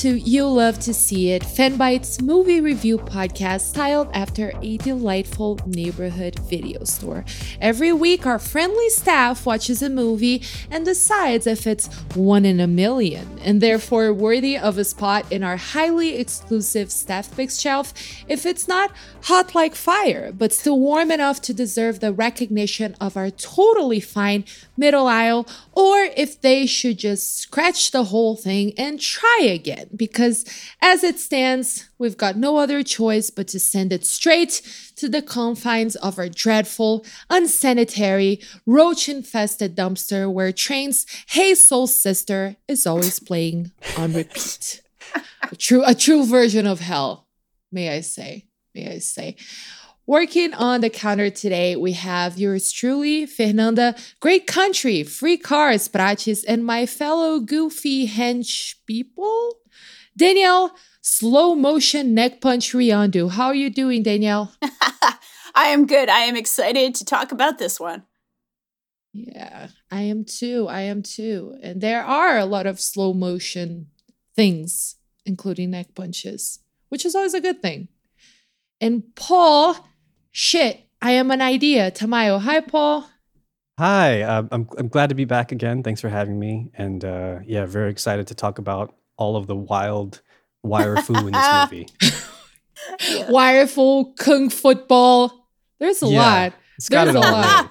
To You'll Love to See It, Fanbyte's movie review podcast styled after a delightful neighborhood video store. Every week, our friendly staff watches a movie and decides if it's one in a million, and therefore worthy of a spot in our highly exclusive staff picks shelf if it's not hot like fire, but still warm enough to deserve the recognition of our totally fine middle aisle, or if they should just scratch the whole thing and try again. Because as it stands, we've got no other choice but to send it straight to the confines of our dreadful, unsanitary, roach infested dumpster where Train's Hey Soul Sister is always playing on repeat. a true, a true version of hell, may I say. May I say. Working on the counter today, we have yours truly, Fernanda, great country, free cars, prates, and my fellow goofy hench people, Danielle, slow motion neck punch Riendeau. How are you doing, Danielle? I am good. I am excited to talk about this one. Yeah, I am too. I am too. And there are a lot of slow motion things, including neck punches, which is always a good thing. And Paul, shit, I am an idea. Tamayo. Hi, Paul. Hi, uh, I'm I'm glad to be back again. Thanks for having me, and uh, yeah, very excited to talk about all of the wild wire fu in this movie. Wireful, kung football. There's a Yeah, lot. It's got There's it a lot.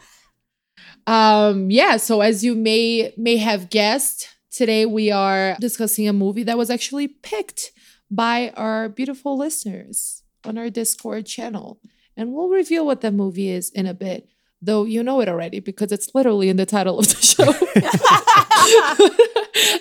Um, yeah, so as you may may have guessed, today we are discussing a movie that was actually picked by our beautiful listeners on our Discord channel. And we'll reveal what that movie is in a bit, though you know it already because it's literally in the title of the show.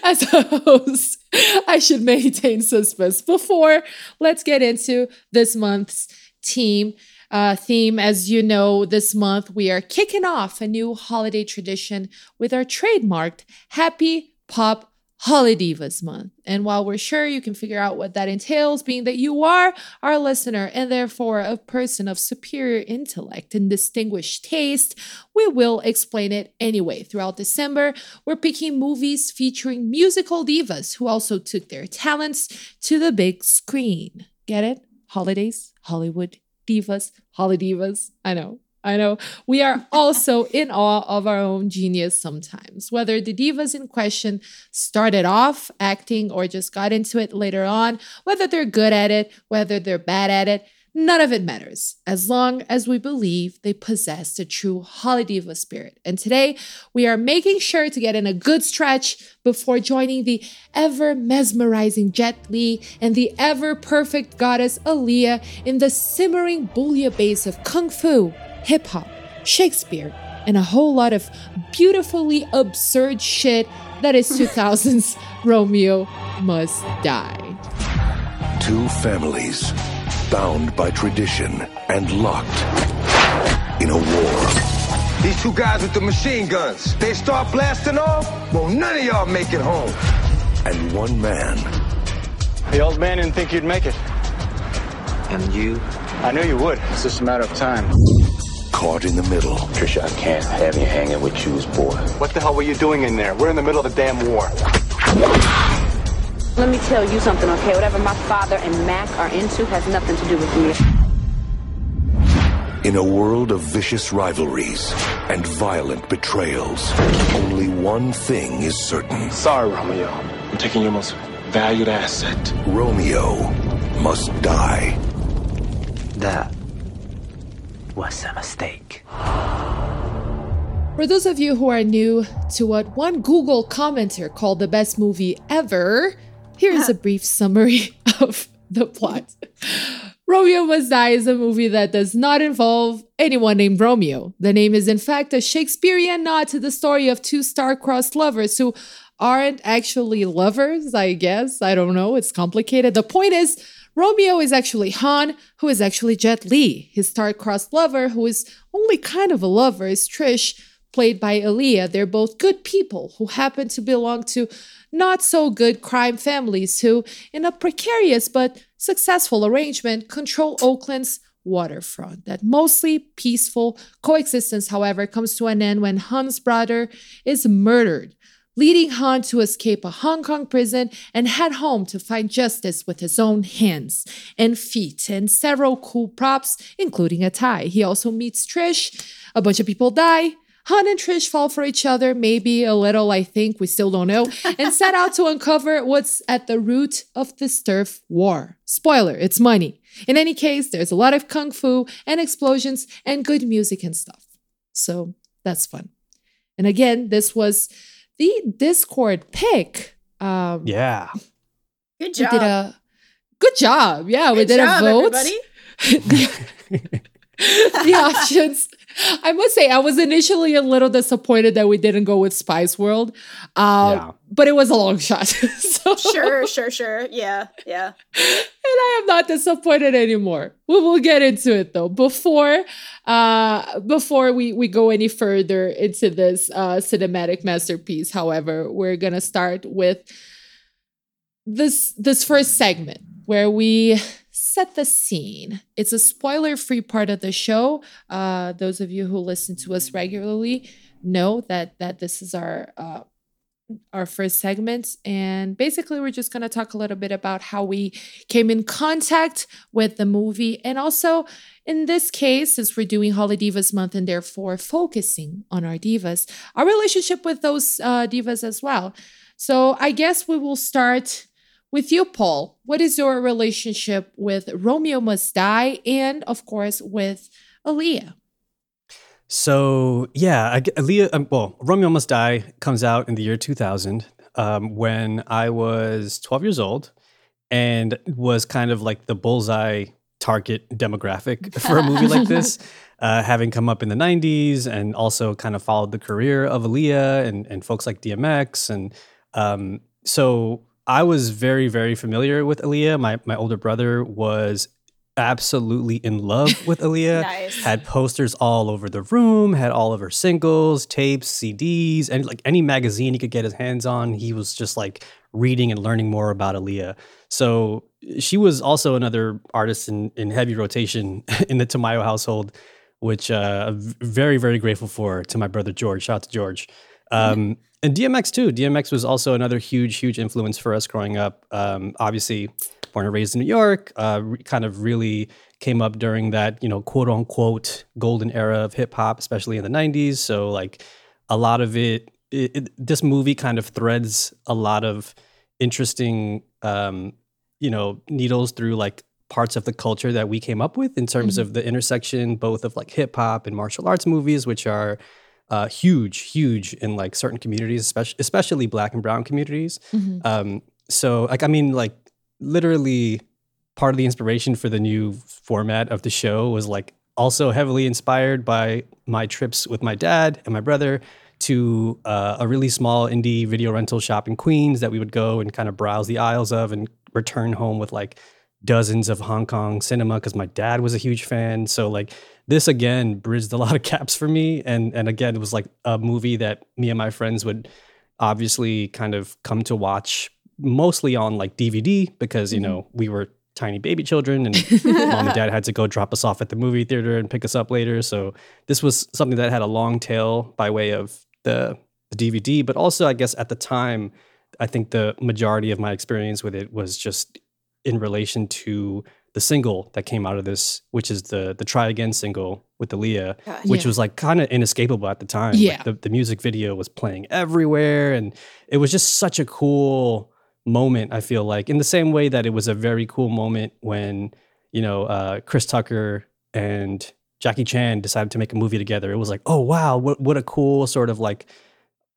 As a host, I should maintain suspense. Before, let's get into this month's team uh, theme. As you know, this month we are kicking off a new holiday tradition with our trademarked Happy Pop Holidivas month. And while we're sure you can figure out what that entails, being that you are our listener and therefore a person of superior intellect and distinguished taste, we will explain it anyway. Throughout December, we're picking movies featuring musical divas who also took their talents to the big screen. Get it? Holidays, Hollywood, divas, holidivas. I know. I know. We are also in awe of our own genius sometimes. Whether the divas in question started off acting or just got into it later on, whether they're good at it, whether they're bad at it, none of it matters as long as we believe they possess the true holidiva spirit. And today we are making sure to get in a good stretch before joining the ever mesmerizing Jet Li and the ever perfect goddess Aaliyah in the simmering bouillabaisse of kung fu, hip hop, Shakespeare, and a whole lot of beautifully absurd shit that is 2000's Romeo Must Die. Two families bound by tradition and locked in a war. These two guys with the machine guns, they start blasting off, well, none of y'all make it home. And one man The old man didn't think you'd make it. And you? I knew you would. It's just a matter of time. Caught in the middle. Trisha, I can't have you hanging with Chu's boy. What the hell were you doing in there? We're in the middle of a damn war. Let me tell you something, okay? Whatever my father and Mac are into has nothing to do with me. In a world of vicious rivalries and violent betrayals, only one thing is certain. Sorry, Romeo. I'm taking your most valued asset. Romeo must die. That was a mistake. For those of you who are new to what one Google commenter called the best movie ever, here is a brief summary of the plot. Romeo Must Die is a movie that does not involve anyone named Romeo. The name is, in fact, a Shakespearean nod to the story of two star-crossed lovers who aren't actually lovers, I guess. I don't know. It's complicated. The point is, Romeo is actually Han, who is actually Jet Li. His star-crossed lover, who is only kind of a lover, is Trish, played by Aaliyah. They're both good people who happen to belong to not so good crime families who, in a precarious but successful arrangement, control Oakland's waterfront. That mostly peaceful coexistence, however, comes to an end when Han's brother is murdered, leading Han to escape a Hong Kong prison and head home to find justice with his own hands and feet and several cool props, including a tie. He also meets Trish, a bunch of people die, Han and Trish fall for each other, maybe a little, I think, we still don't know, and set out to uncover what's at the root of this turf war. Spoiler, it's money. In any case, there's a lot of kung fu and explosions and good music and stuff. So that's fun. And again, this was the Discord pick. Um, yeah. Good We job. did a good job. Yeah, we did job, a vote. the options. I must say, I was initially a little disappointed that we didn't go with Spice World, uh, Yeah. but it was a long shot. so, Sure, sure, sure. Yeah, yeah. and I am not disappointed anymore. We will get into it though. Before, uh, before we we go any further into this uh, cinematic masterpiece, however, we're gonna start with this this first segment where we set the scene. It's a spoiler-free part of the show. Uh, those of you who listen to us regularly know that that this is our uh, our first segment, and basically we're just going to talk a little bit about how we came in contact with the movie, and also in this case, since we're doing Holidivas Month and therefore focusing on our divas, our relationship with those uh, divas as well. So I guess we will start with you, Paul. What is your relationship with Romeo Must Die and, of course, with Aaliyah? So yeah, Aaliyah. Um, well, Romeo Must Die comes out in the year 2000 um, when I was 12 years old, and was kind of like the bullseye target demographic for a movie like this. Uh, having come up in the 90s and also kind of followed the career of Aaliyah and, and folks like DMX. And um, so I was very, very familiar with Aaliyah. My, my older brother was absolutely in love with Aaliyah. Nice. Had posters all over the room, had all of her singles, tapes, CDs, and like any magazine he could get his hands on, he was just like reading and learning more about Aaliyah. So she was also another artist in, in heavy rotation in the Tamayo household, which uh, I'm very, very grateful for to my brother George. Shout out to George. Um, and DMX too. DMX was also another huge, huge influence for us growing up. Um, obviously, born and raised in New York, uh, re- kind of really came up during that, you know, quote unquote golden era of hip hop, especially in the 90s. So, like, a lot of it, it, it this movie kind of threads a lot of interesting, um, you know, needles through like parts of the culture that we came up with in terms of the intersection both of like hip hop and martial arts movies, which are uh, huge, huge in like certain communities, especially especially black and brown communities. Um, so like I mean, like literally part of the inspiration for the new format of the show was like also heavily inspired by my trips with my dad and my brother to uh, a really small indie video rental shop in Queens that we would go and kind of browse the aisles of and return home with like dozens of Hong Kong cinema because my dad was a huge fan. So like this again bridged a lot of gaps for me, and and again it was like a movie that me and my friends would obviously kind of come to watch mostly on like DVD because you know mm-hmm. we were tiny baby children and mom and dad had to go drop us off at the movie theater and pick us up later. So this was something that had a long tail by way of the, the DVD, but also I guess at the time, I think the majority of my experience with it was just in relation to the single that came out of this, which is the the Try Again single with Aaliyah, which Yeah. was like kind of inescapable at the time. Yeah. Like, the, the music video was playing everywhere and it was just such a cool moment. I feel like in the same way that it was a very cool moment when you know uh, Chris Tucker and Jackie Chan decided to make a movie together. It was like, oh wow, what what a cool sort of like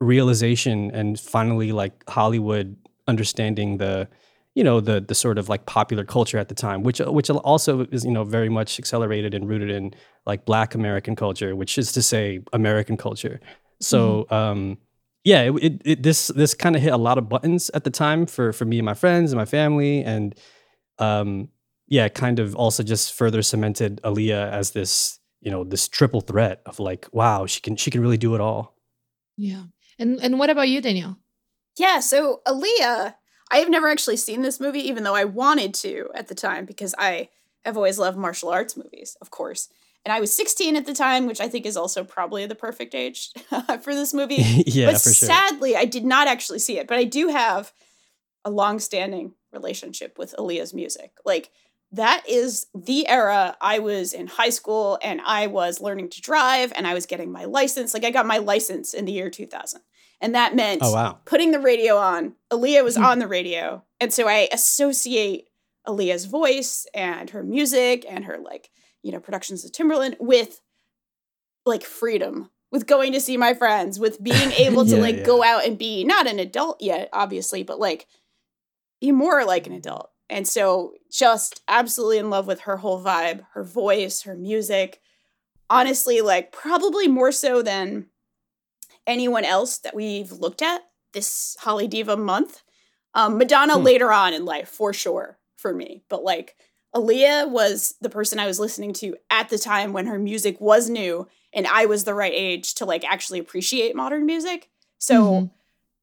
realization and finally like Hollywood understanding the you know the the sort of like popular culture at the time which which also is you know very much accelerated and rooted in like black american culture which is to say american culture. So mm-hmm. um yeah it, it, it this this kind of hit a lot of buttons at the time for for me and my friends and my family and um yeah kind of also just further cemented Aaliyah as this you know this triple threat of like wow she can she can really do it all. Yeah. And and what about you danielle? Yeah so Aaliyah I have never actually seen this movie, even though I wanted to at the time because I have always loved martial arts movies, of course. And I was 16 at the time, which I think is also probably the perfect age for this movie. yeah, but for sure. sadly, I did not actually see it. But I do have a long-standing relationship with Aaliyah's music. Like that is the era I was in high school and I was learning to drive and I was getting my license. Like I got my license in the year 2000. And that meant oh, wow. putting the radio on. Aaliyah was hmm. on the radio. And so I associate Aaliyah's voice and her music and her like, you know, productions of Timbaland with like freedom, with going to see my friends, with being able to yeah, like yeah. go out and be not an adult yet, obviously, but like be more like an adult. And so just absolutely in love with her whole vibe, her voice, her music. Honestly, like probably more so than anyone else that we've looked at this Holidiva month. Um, Madonna hmm. later on in life, for sure, for me. But like Aaliyah was the person I was listening to at the time when her music was new and I was the right age to like actually appreciate modern music. So mm-hmm.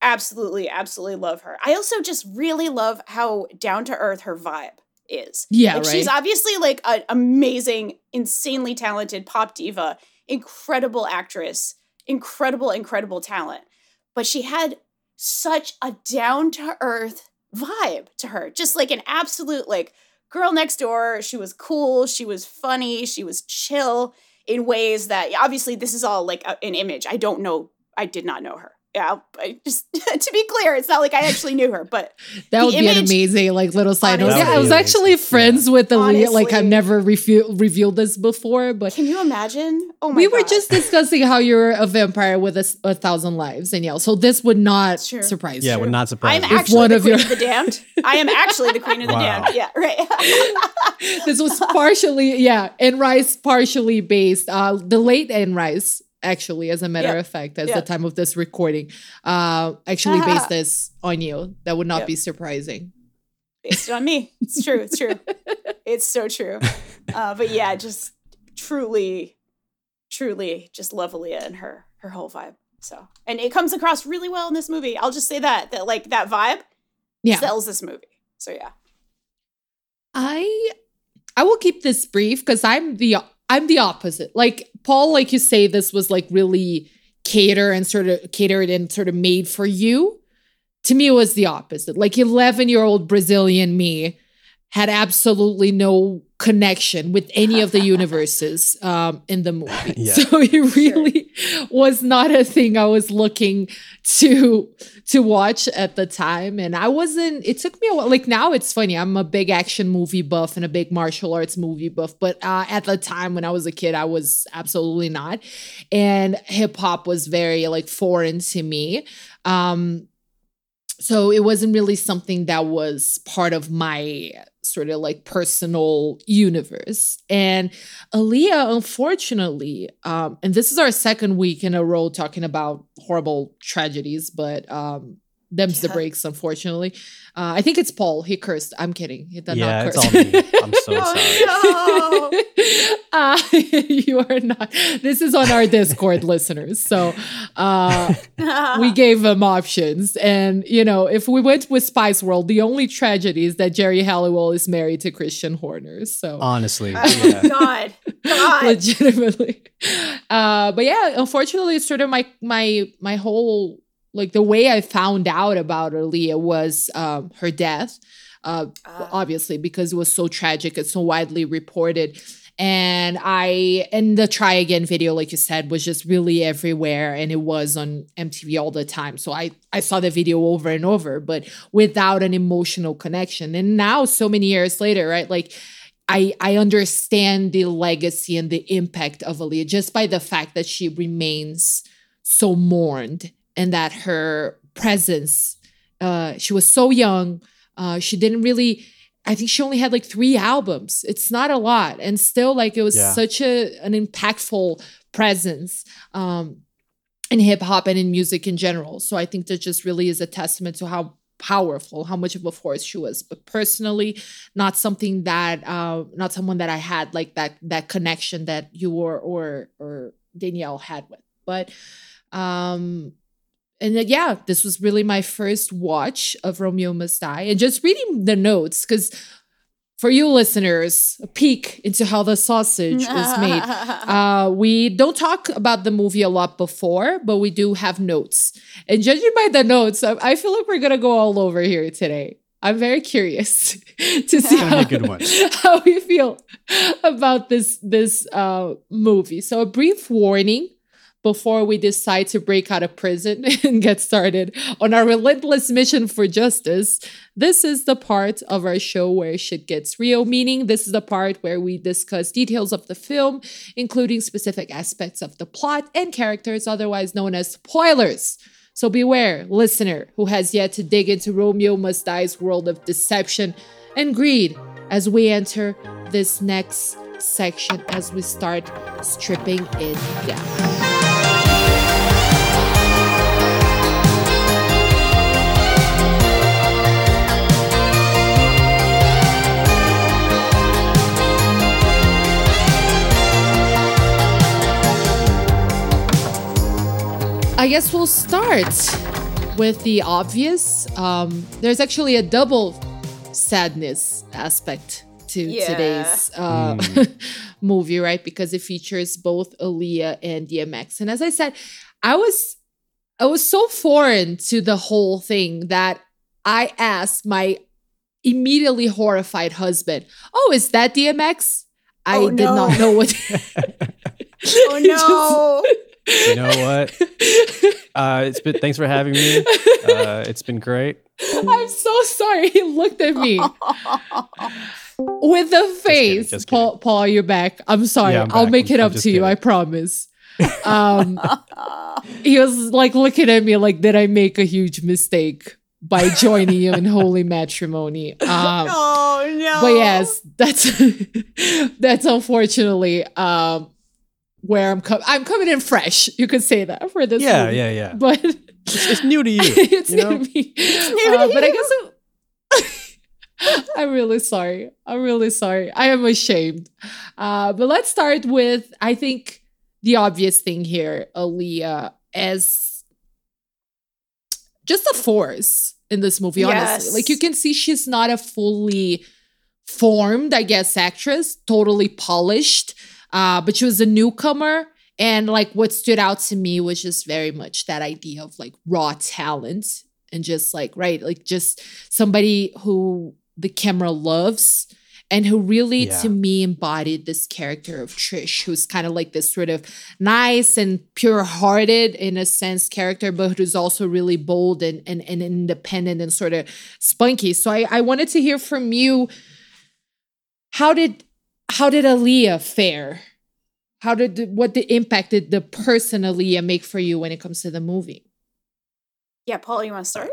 absolutely, absolutely love her. I also just really love how down to earth her vibe is. Yeah, like, right. she's obviously like an amazing, insanely talented pop diva, incredible actress incredible, incredible talent. But she had such a down to earth vibe to her, just like an absolute like girl next door. She was cool, she was funny, she was chill in ways that obviously this is all like a, an image. I don't know, I did not know her yeah, I just to be clear, it's not like I actually knew her, but that would image, be an amazing like little side note. Yeah, I was actually friends yeah. with the Honestly, like I've never revealed revealed this before, but can you imagine? Oh my god. we God. were just discussing how you're a vampire with a, a thousand lives, and yeah, so this would not surprise. Yeah, you. would not surprise. I'm actually one the of queen your... of the damned. I am actually the queen of the wow. damned. Yeah, right. this was partially yeah, and Rice partially based. Uh, the late Anne Rice actually, as a matter yep. of fact, as yep. the time of this recording, uh, actually based this on you. That would not yep. be surprising. Based on me. It's true. It's true. it's so true. Uh, but yeah, just truly, truly just love Aaliyah and her her whole vibe. So, and it comes across really well in this movie. I'll just say that that like that vibe yeah. sells this movie. So yeah. I I will keep this brief because I'm the I'm the opposite. Like Paul, like you say, this was like really cater and sort of catered and sort of made for you. To me, it was the opposite. Like 11 year old Brazilian me had absolutely no connection with any of the universes um, in the movie. Yeah. So it really sure. was not a thing I was looking to to watch at the time. And I wasn't, it took me a while. Like now it's funny. I'm a big action movie buff and a big martial arts movie buff. But uh, at the time when I was a kid, I was absolutely not. And hip hop was very like foreign to me. Um, so it wasn't really something that was part of my sort of like personal universe. And Aaliyah, unfortunately, um, and this is our second week in a row talking about horrible tragedies, but um, them's yeah. the breaks, unfortunately. Uh, I think it's Paul. He cursed. I'm kidding. He did yeah, not curse. it's all me. I'm so oh, sorry. No. uh, you are not. This is on our Discord listeners. So uh, we gave them options. And, you know, if we went with Spice World, the only tragedy is that Geri Halliwell is married to Christian Horner. So honestly, yeah. God, God. legitimately. Uh, but yeah, unfortunately, it's sort of my my my whole like the way I found out about Aaliyah was um, her death, uh, uh. obviously because it was so tragic and so widely reported. and I and the try again video, like you said, was just really everywhere, and it was on MTV all the time. So I I saw the video over and over, but without an emotional connection. And now, so many years later, right, like. I, I understand the legacy and the impact of Aaliyah just by the fact that she remains so mourned and that her presence, uh, she was so young, uh, she didn't really I think she only had like three albums. It's not a lot. And still like it was Yeah. such a an impactful presence um in hip hop and in music in general. So I think that just really is a testament to how powerful, how much of a force she was. But personally, not something that uh not someone that I had like that that connection that you or or or Danielle had with. But um and then, yeah, this was really my first watch of Romeo Must Die. And just reading the notes, because for you listeners, a peek into how the sausage was made. Uh, we don't talk about the movie a lot before, but we do have notes. And judging by the notes, I, I feel like we're gonna go all over here today. I'm very curious to see how, be good how we feel about this this uh, movie. So a brief warning before we decide to break out of prison and get started on our relentless mission for justice. This is the part of our show where shit gets real, meaning this is the part where we discuss details of the film, including specific aspects of the plot and characters, otherwise known as spoilers. So beware, listener, who has yet to dig into Romeo Must Die's world of deception and greed as we enter this next section as we start stripping it down. I guess we'll start with the obvious. Um, there's actually a double sadness aspect to Yeah. today's uh, movie, right? Because it features both Aaliyah and DMX. And as I said, I was I was so foreign to the whole thing that I asked my immediately horrified husband, "Oh, is that DMX?" I Oh, did no. not know what. oh no. You know what? Uh, it's been thanks for having me. Uh, it's been great. I'm so sorry. He looked at me with a face. just Paul, Paul, you're back. I'm sorry. Yeah, I'm I'll make it I'm- I'm up just to you. I promise. Um, he was like looking at me like, did I make a huge mistake by joining you in holy matrimony? Um, oh no. but yes, that's that's unfortunately um, where I'm coming. I'm coming in fresh. You could say that for this. Yeah, movie. yeah, yeah. But It's, it's new to you. it's you new know? to me. new Uh, to but I you. guess it- I'm really sorry. I'm really sorry. I am ashamed. Uh, but let's start with I think the obvious thing here, Aaliyah, as just a force in this movie. Honestly, Yes. like you can see, she's not a fully formed, I guess, actress, totally polished. Uh, but she was a newcomer. And like what stood out to me was just very much that idea of like raw talent and just like, right, like just somebody who the camera loves and who really Yeah. to me embodied this character of Trish, who's kind of like this sort of nice and pure-hearted in a sense character, but who's also really bold and, and, and independent and sort of spunky. So I, I wanted to hear from you. How did how did Aaliyah fare? How did the, what the impact did the person Aaliyah make for you when it comes to the movie? Yeah, Paul, you want to start?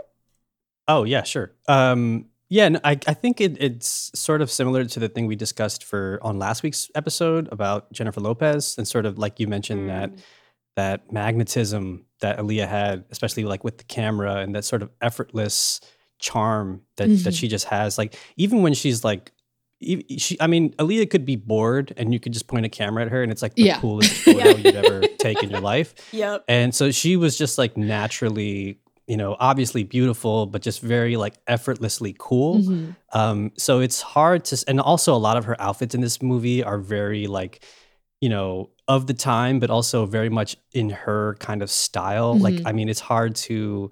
Oh yeah, sure. Um, yeah, and I, I think it, it's sort of similar to the thing we discussed for on last week's episode about Jennifer Lopez, and sort of like you mentioned that that magnetism that Aaliyah had, especially like with the camera and that sort of effortless charm that that Mhm. she just has. Like even when she's like. She, I mean, Aaliyah could be bored, and you could just point a camera at her, and it's like the Yeah. coolest photo you'd ever take in your life. Yep. And so she was just like naturally, you know, obviously beautiful, but just very like effortlessly cool. Mhm. Um, so it's hard to, and also a lot of her outfits in this movie are very like, you know, of the time, but also very much in her kind of style. Like, Mhm. I mean, it's hard to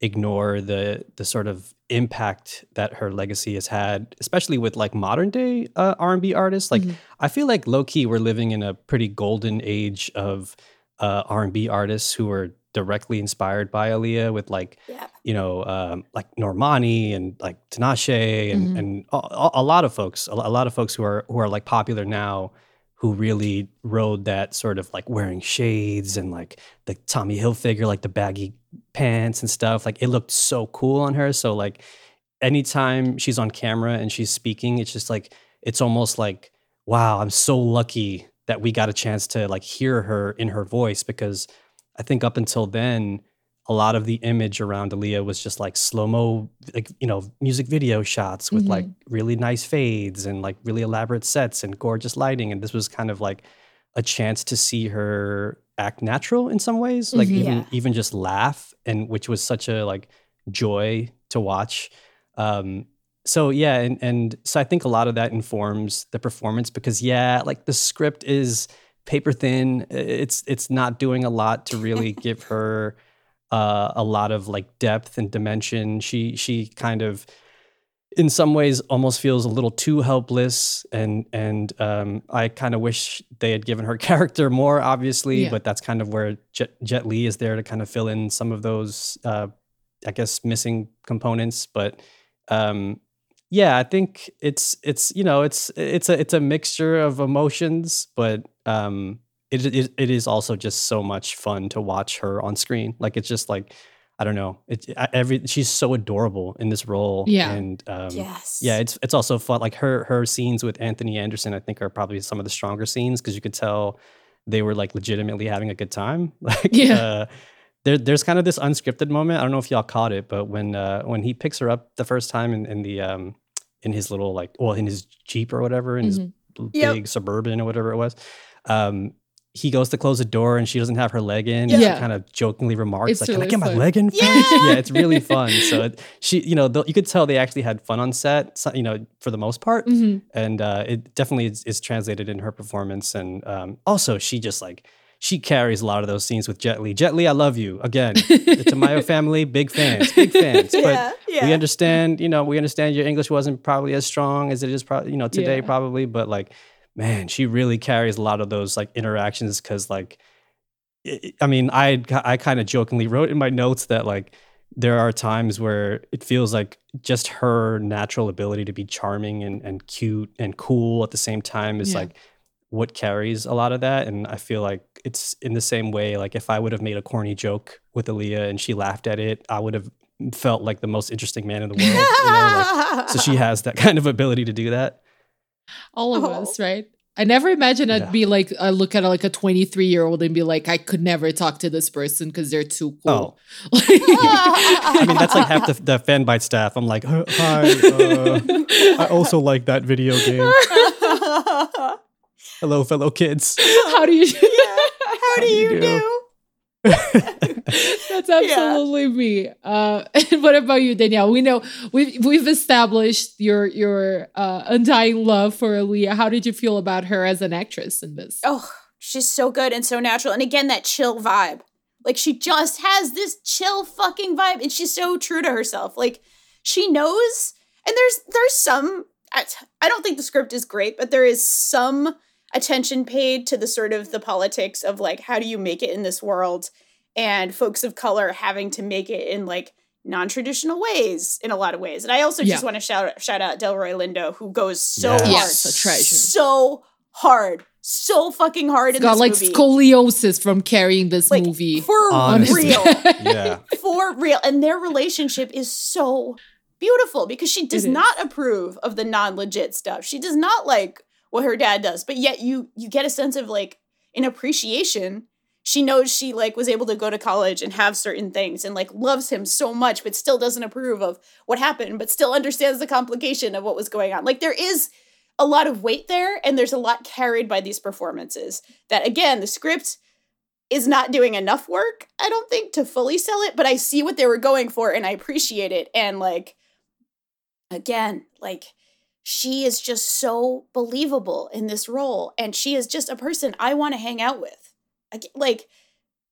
ignore the the sort of impact that her legacy has had, especially with like modern day uh, R&B artists. Like Mhm. I feel like low key we're living in a pretty golden age of uh, R&B artists who are directly inspired by Aaliyah with like Yeah. you know um, like Normani and like Tinashe and Mhm. and a, a- lot of folks a lot of folks who are who are like popular now who really rode that sort of like wearing shades and like the Tommy Hilfiger like the baggy pants and stuff like it looked so cool on her. So like anytime she's on camera and she's speaking it's just like it's almost like wow i'm so lucky that we got a chance to like hear her in her voice because i think up until then a lot of the image around Aaliyah was just like slow mo, like you know, music video shots with like really nice fades and like really elaborate sets and gorgeous lighting. And this was kind of like a chance to see her act natural in some ways, like Mhm. even Yeah. even just laugh, and which was such a like joy to watch. Um, so yeah, and and so I think a lot of that informs the performance because yeah, like the script is paper thin. It's it's not doing a lot to really give her uh, a lot of like depth and dimension. She she kind of in some ways almost feels a little too helpless and and um, I kind of wish they had given her character more obviously Yeah. but that's kind of where Jet, Jet Li is there to kind of fill in some of those uh, I guess missing components but um, yeah I think it's it's you know it's it's a it's a mixture of emotions but um, it, it it is also just so much fun to watch her on screen like it's just like I don't know. It's every she's so adorable in this role. Yeah. and um, Yes. yeah, it's it's also fun. Like her her scenes with Anthony Anderson, I think, are probably some of the stronger scenes because you could tell they were like legitimately having a good time. Like, Yeah. uh, there there's kind of this unscripted moment. I don't know if y'all caught it, but when uh, when he picks her up the first time in, in the um in his little like well in his jeep or whatever in his Mhm. l- Yep. big suburban or whatever it was. Um, he goes to close the door and she doesn't have her leg in. Yeah. She kind of jokingly remarks, It's like, "Can I really get my leg in?" first?" Yeah. yeah, it's really fun. So it, she, you know, th- you could tell they actually had fun on set. So, you know, for the most part, Mhm. and uh, it definitely is, is translated in her performance. And um, also, she just like she carries a lot of those scenes with Jet Li. Jet Li, I love you again. the Tamayo family, big fans, big fans. But Yeah, yeah. we understand, you know, we understand your English wasn't probably as strong as it is, probably, you know, today probably. But like, man, she really carries a lot of those like interactions because like, I I mean, I I kind of jokingly wrote in my notes that like there are times where it feels like just her natural ability to be charming and, and cute and cool at the same time is Yeah. like what carries a lot of that. And I feel like it's in the same way, like if I would have made a corny joke with Aaliyah and she laughed at it, I would have felt like the most interesting man in the world. you know? like, so she has that kind of ability to do that. All of Oh. us, right? I never imagined I'd Yeah. be like, I look at like a 23 year old and be like, I could never talk to this person because they're too cool. Oh. I mean, that's like half the, the Fanbyte staff. I'm like, "Uh, hi, uh, I also like that video game. Hello, fellow kids. How do you? How do you you do? do? That's absolutely me. Uh, and what about you, Danielle? We know we've we've established your your uh, undying love for Aaliyah. How did you feel about her as an actress in this? Oh, she's so good and so natural. And again, that chill vibe. Like she just has this chill fucking vibe, and she's so true to herself. Like she knows, and there's there's some. I don't think the script is great, but there is some attention paid to the sort of the politics of like how do you make it in this world, and folks of color having to make it in like non-traditional ways in a lot of ways. And I also just want to shout shout out Delroy Lindo, who goes so Yes. hard, Yes, a treasure. so hard, so fucking hard in Got this like movie. scoliosis from carrying this Like, movie. for Honestly. real, Yeah. for real, and their relationship is so beautiful because she does not approve of the non-legit stuff. She does not like what her dad does, but yet you you get a sense of like an appreciation. She knows she like was able to go to college and have certain things and like loves him so much, but still doesn't approve of what happened, but still understands the complication of what was going on. Like there is a lot of weight there, and there's a lot carried by these performances. That again, the script is not doing enough work, I don't think, to fully sell it, but I see what they were going for and I appreciate it. And like, again, like, she is just so believable in this role. And she is just a person I want to hang out with. Like- Like,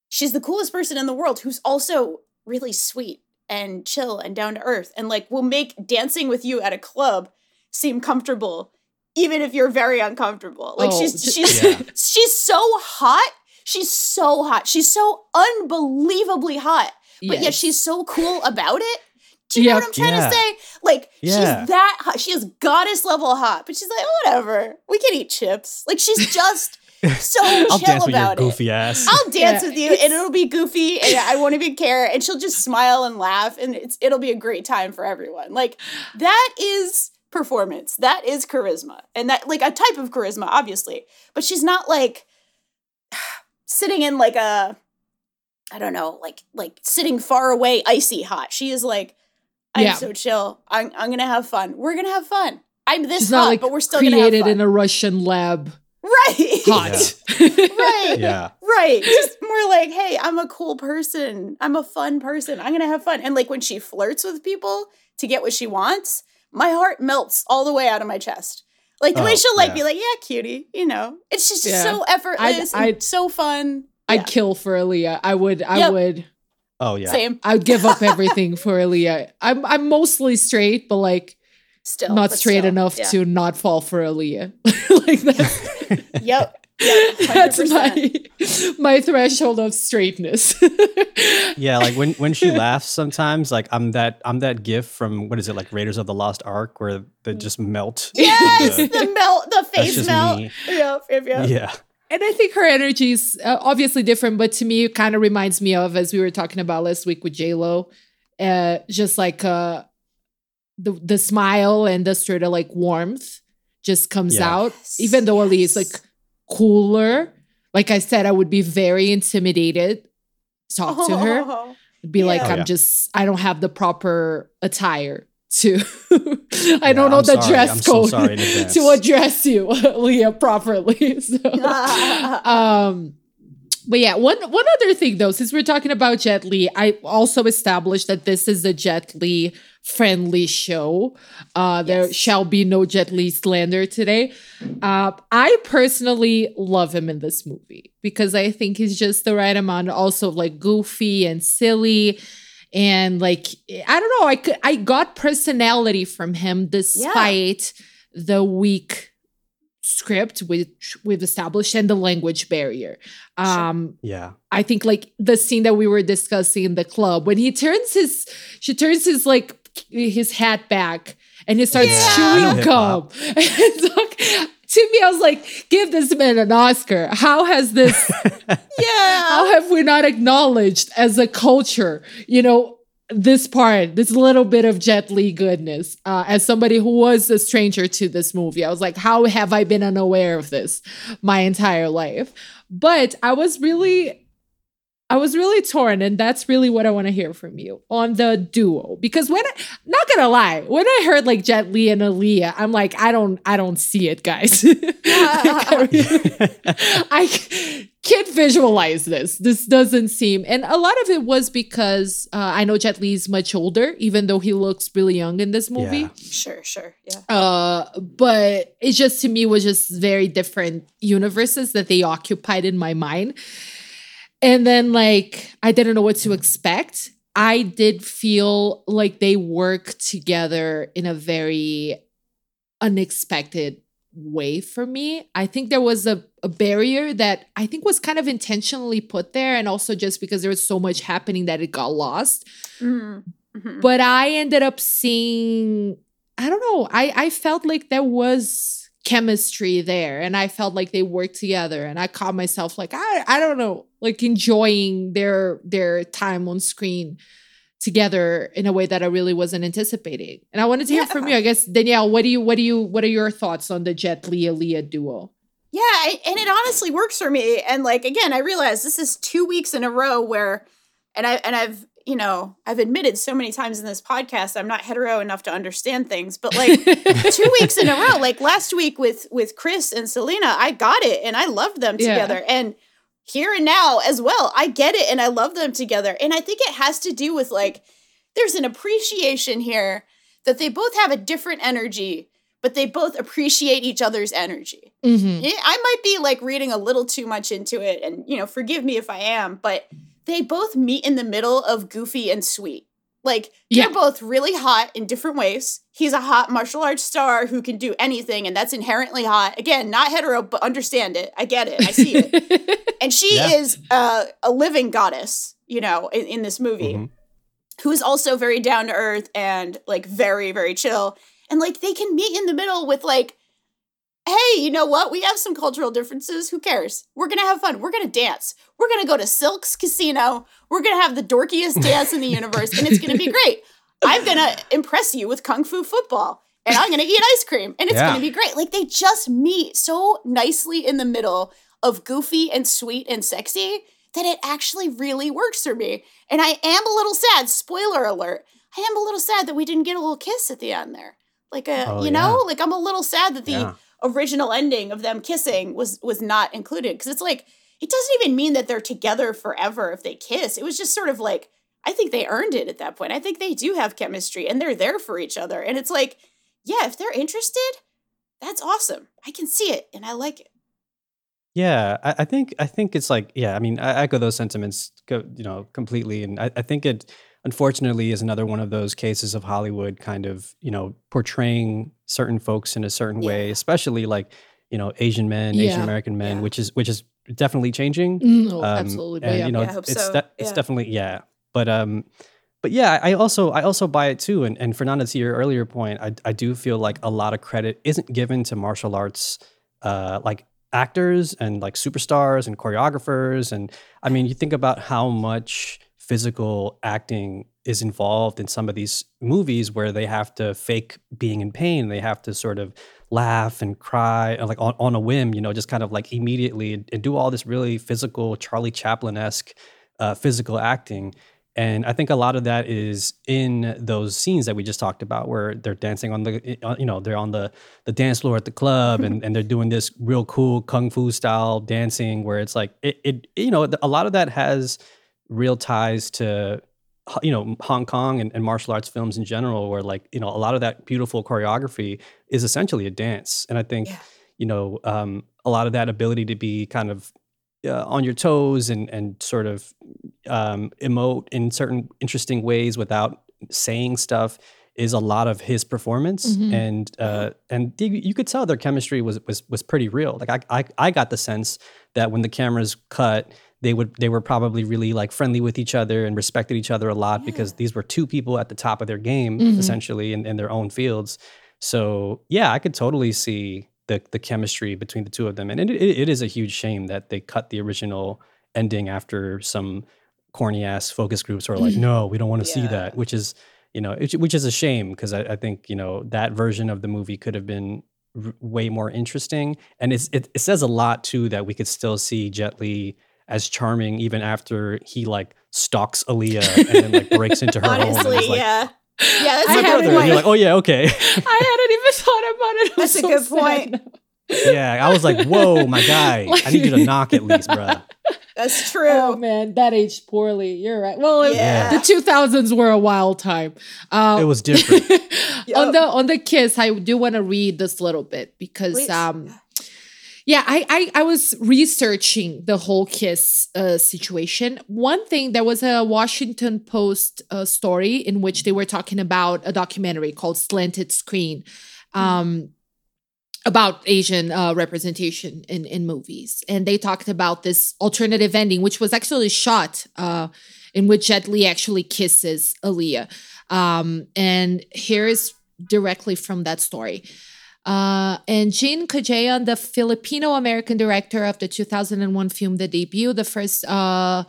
she's the coolest person in the world who's also really sweet and chill and down to earth and like will make dancing with you at a club seem comfortable even if you're very uncomfortable. Like Oh, she's she's Yeah. she's so hot. She's so hot. She's so unbelievably hot. But yet she's so cool about it. Do you know what I'm trying Yeah. to say? Like Yeah. she's that hot. She is goddess level hot, but she's like, oh, whatever. We can eat chips. Like she's just so I'll chill dance with your about it. goofy ass. I'll dance Yeah, with you, and it'll be goofy, and I won't even care, and she'll just smile and laugh, and it's it'll be a great time for everyone. Like that is performance. That is charisma, and that like a type of charisma, obviously. But she's not like sitting in like a, I don't know, like like sitting far away, icy hot. She is like, I'm Yeah. so chill. I'm I'm gonna have fun. We're gonna have fun. I'm this She's hot, not like but we're still gonna have created fun. in a Russian lab. right. Hot. right. yeah. Right. Just more like, hey, I'm a cool person. I'm a fun person. I'm going to have fun. And like when she flirts with people to get what she wants, my heart melts all the way out of my chest. Like the way Oh, she'll like yeah. be like, yeah, cutie, you know. It's just Yeah. so effortless I'd- and so fun. I'd Yeah. kill for Aaliyah. I would. I Yep. would. Oh yeah. Same. I would give up everything for Aaliyah. I'm I'm mostly straight, but like Still. not straight still. enough Yeah. to not fall for Aaliyah. like that. Yep. Yep. that's my my threshold of straightness. Yeah, like when when she laughs sometimes, like I'm that I'm that gif from what is it like Raiders of the Lost Ark where they just melt. Yes, The- the melt, the face melt. me. Yep, yep, yep. yeah. And I think her energy is uh, obviously different, but to me, it kind of reminds me of as we were talking about last week with J Lo, uh, just like uh, the the smile and the sort of like warmth just comes Yeah. out. Even though Ali is like cooler, like I said, I would be very intimidated to talk to her. Oh, It'd be like Yeah. Oh, I'm yeah. just I don't have the proper attire to I Yeah, don't know I'm the sorry. dress I'm so code sorry to address you, Leah, properly. So, um, but yeah, one one other thing though, since we're talking about Jet Li, I also established that this is a Jet Li friendly show. Uh, there shall be no Jet Li slander today. Uh, I personally love him in this movie because I think he's just the right amount, also like goofy and silly. And like I don't know, I could I got personality from him despite the weak script which we've established and the language barrier. Um Yeah. I think like the scene that we were discussing in the club when he turns his she turns his like his hat back and he starts Yeah. I know chewing gum. And like, to me, I was like, give this man an Oscar. How has this yeah. how have we not acknowledged as a culture, you know, this part, this little bit of Jet Li goodness? Uh, as somebody who was a stranger to this movie, I was like, how have I been unaware of this my entire life? But I was really. I was really torn, and that's really what I want to hear from you on the duo. Because when I, not gonna lie, when I heard like Jet Li and Aaliyah, I'm like, I don't, I don't see it, guys. I really- I can't visualize this. This doesn't seem, and a lot of it was because uh, I know Jet Li is much older, even though he looks really young in this movie. Yeah. Sure, sure. Yeah. Uh, but it just to me was just very different universes that they occupied in my mind. And then like I didn't know what to expect. I did feel like they work together in a very unexpected way for me. I think there was a, a barrier that I think was kind of intentionally put there, and also just because there was so much happening that it got lost. Mhm. Mhm. But I ended up seeing, I don't know, I, I felt like there was chemistry there and I felt like they worked together and I caught myself like I, I don't know like enjoying their their time on screen together in a way that I really wasn't anticipating. And I wanted to hear from you. I guess Danielle, what do you what do you what are your thoughts on the Jet Li Aaliyah duo? Yeah, I, and it honestly works for me. And like again, I realize this is two weeks in a row where, and I and I've you know I've admitted so many times in this podcast I'm not hetero enough to understand things, but like two weeks in a row, like last week with with Chris and Selena, I got it and I loved them Yeah. together. And here and now as well, I get it and I love them together. And I think it has to do with like there's an appreciation here that they both have a different energy, but they both appreciate each other's energy. Mhm. I might be like reading a little too much into it, and you know, forgive me if I am, but they both meet in the middle of goofy and sweet. Like they're Yeah. both really hot in different ways. He's a hot martial arts star who can do anything, and that's inherently hot. Again, not hetero, but understand it. I get it. I see it. and she Yeah. is uh, a living goddess, you know, in, in this movie, Mhm. who is also very down to earth and like very, very chill. And like they can meet in the middle with like, hey, you know what? We have some cultural differences. Who cares? We're gonna have fun. We're gonna dance. We're gonna go to Silk's Casino. We're gonna have the dorkiest dance in the universe, and it's gonna be great. I'm gonna impress you with kung fu football, and I'm gonna eat ice cream, and it's Yeah. gonna be great. Like they just meet so nicely in the middle of goofy and sweet and sexy that it actually really works for me. And I am a little sad. Spoiler alert. I am a little sad that we didn't get a little kiss at the end there. Like a, Oh, you know, yeah. like I'm a little sad that the Yeah. Original ending of them kissing was was not included because it's like it doesn't even mean that they're together forever if they kiss. It was just sort of like I think they earned it at that point. I think they do have chemistry and they're there for each other. And it's like, yeah, if they're interested, that's awesome. I can see it and I like it. Yeah, I, I think I think it's like yeah. I mean, I echo those sentiments, you know, completely. And I, I think it, unfortunately, is another one of those cases of Hollywood kind of you know portraying certain folks in a certain way, especially like you know Asian men, Asian American men, Yeah. which is which is definitely changing. Mm, oh, Um, absolutely. And yeah. you know, Yeah, I hope it's so. de- it's definitely yeah. But um, but yeah, I also I also buy it too. And and Fernanda, to your earlier point, I I do feel like a lot of credit isn't given to martial arts, uh, like actors and like superstars and choreographers. And I mean, you think about how much physical acting is involved in some of these movies where they have to fake being in pain. They have to sort of laugh and cry like on, on a whim, you know, just kind of like immediately and, and do all this really physical Charlie Chaplin esque uh, physical acting. And I think a lot of that is in those scenes that we just talked about, where they're dancing on the, uh, you know, they're on the the dance floor at the club, and, and they're doing this real cool kung fu style dancing, where it's like it, it you know, a lot of that has real ties to, you know, Hong Kong and, and martial arts films in general, where like you know, a lot of that beautiful choreography is essentially a dance, and I think Yeah. you know, um, a lot of that ability to be kind of uh, on your toes and and sort of um, emote in certain interesting ways without saying stuff is a lot of his performance Mhm. and uh, and you, you could tell their chemistry was was was pretty real like I, I I got the sense that when the cameras cut they would they were probably really like friendly with each other and respected each other a lot because these were two people at the top of their game Mhm. essentially in, in their own fields. So yeah I could totally see the the chemistry between the two of them. And it, it, it is a huge shame that they cut the original ending after some corny ass focus groups were like no we don't want to see that which is you know it, which is a shame because I, I think you know that version of the movie could have been r- way more interesting. And it's it, it says a lot too that we could still see jet li as charming even after he like stalks Aaliyah and then like breaks into her home Honestly, is like, yeah. Yeah, that's my haven't brother and you're like oh yeah okay I hadn't even thought about it. I'm That's a good sad point. yeah I was like whoa my guy I need you to knock at least bruh That's true. Oh man, that aged poorly. You're right. Well, it- Yeah. the 2000s were a wild time. Uh, it was different on the on the kiss, I do want to read this little bit because Please. um yeah, I, I I was researching the whole kiss uh, situation. One thing, there was a Washington Post uh, story in which they were talking about a documentary called Slanted Screen, um, about Asian uh, representation in in movies, and they talked about this alternative ending, which was actually shot uh, in which Jet Li actually kisses Aaliyah. Um, and here's directly from that story. Uh, and Gene Cajayon, the Filipino American director of the 2001 film The Debut, the first uh,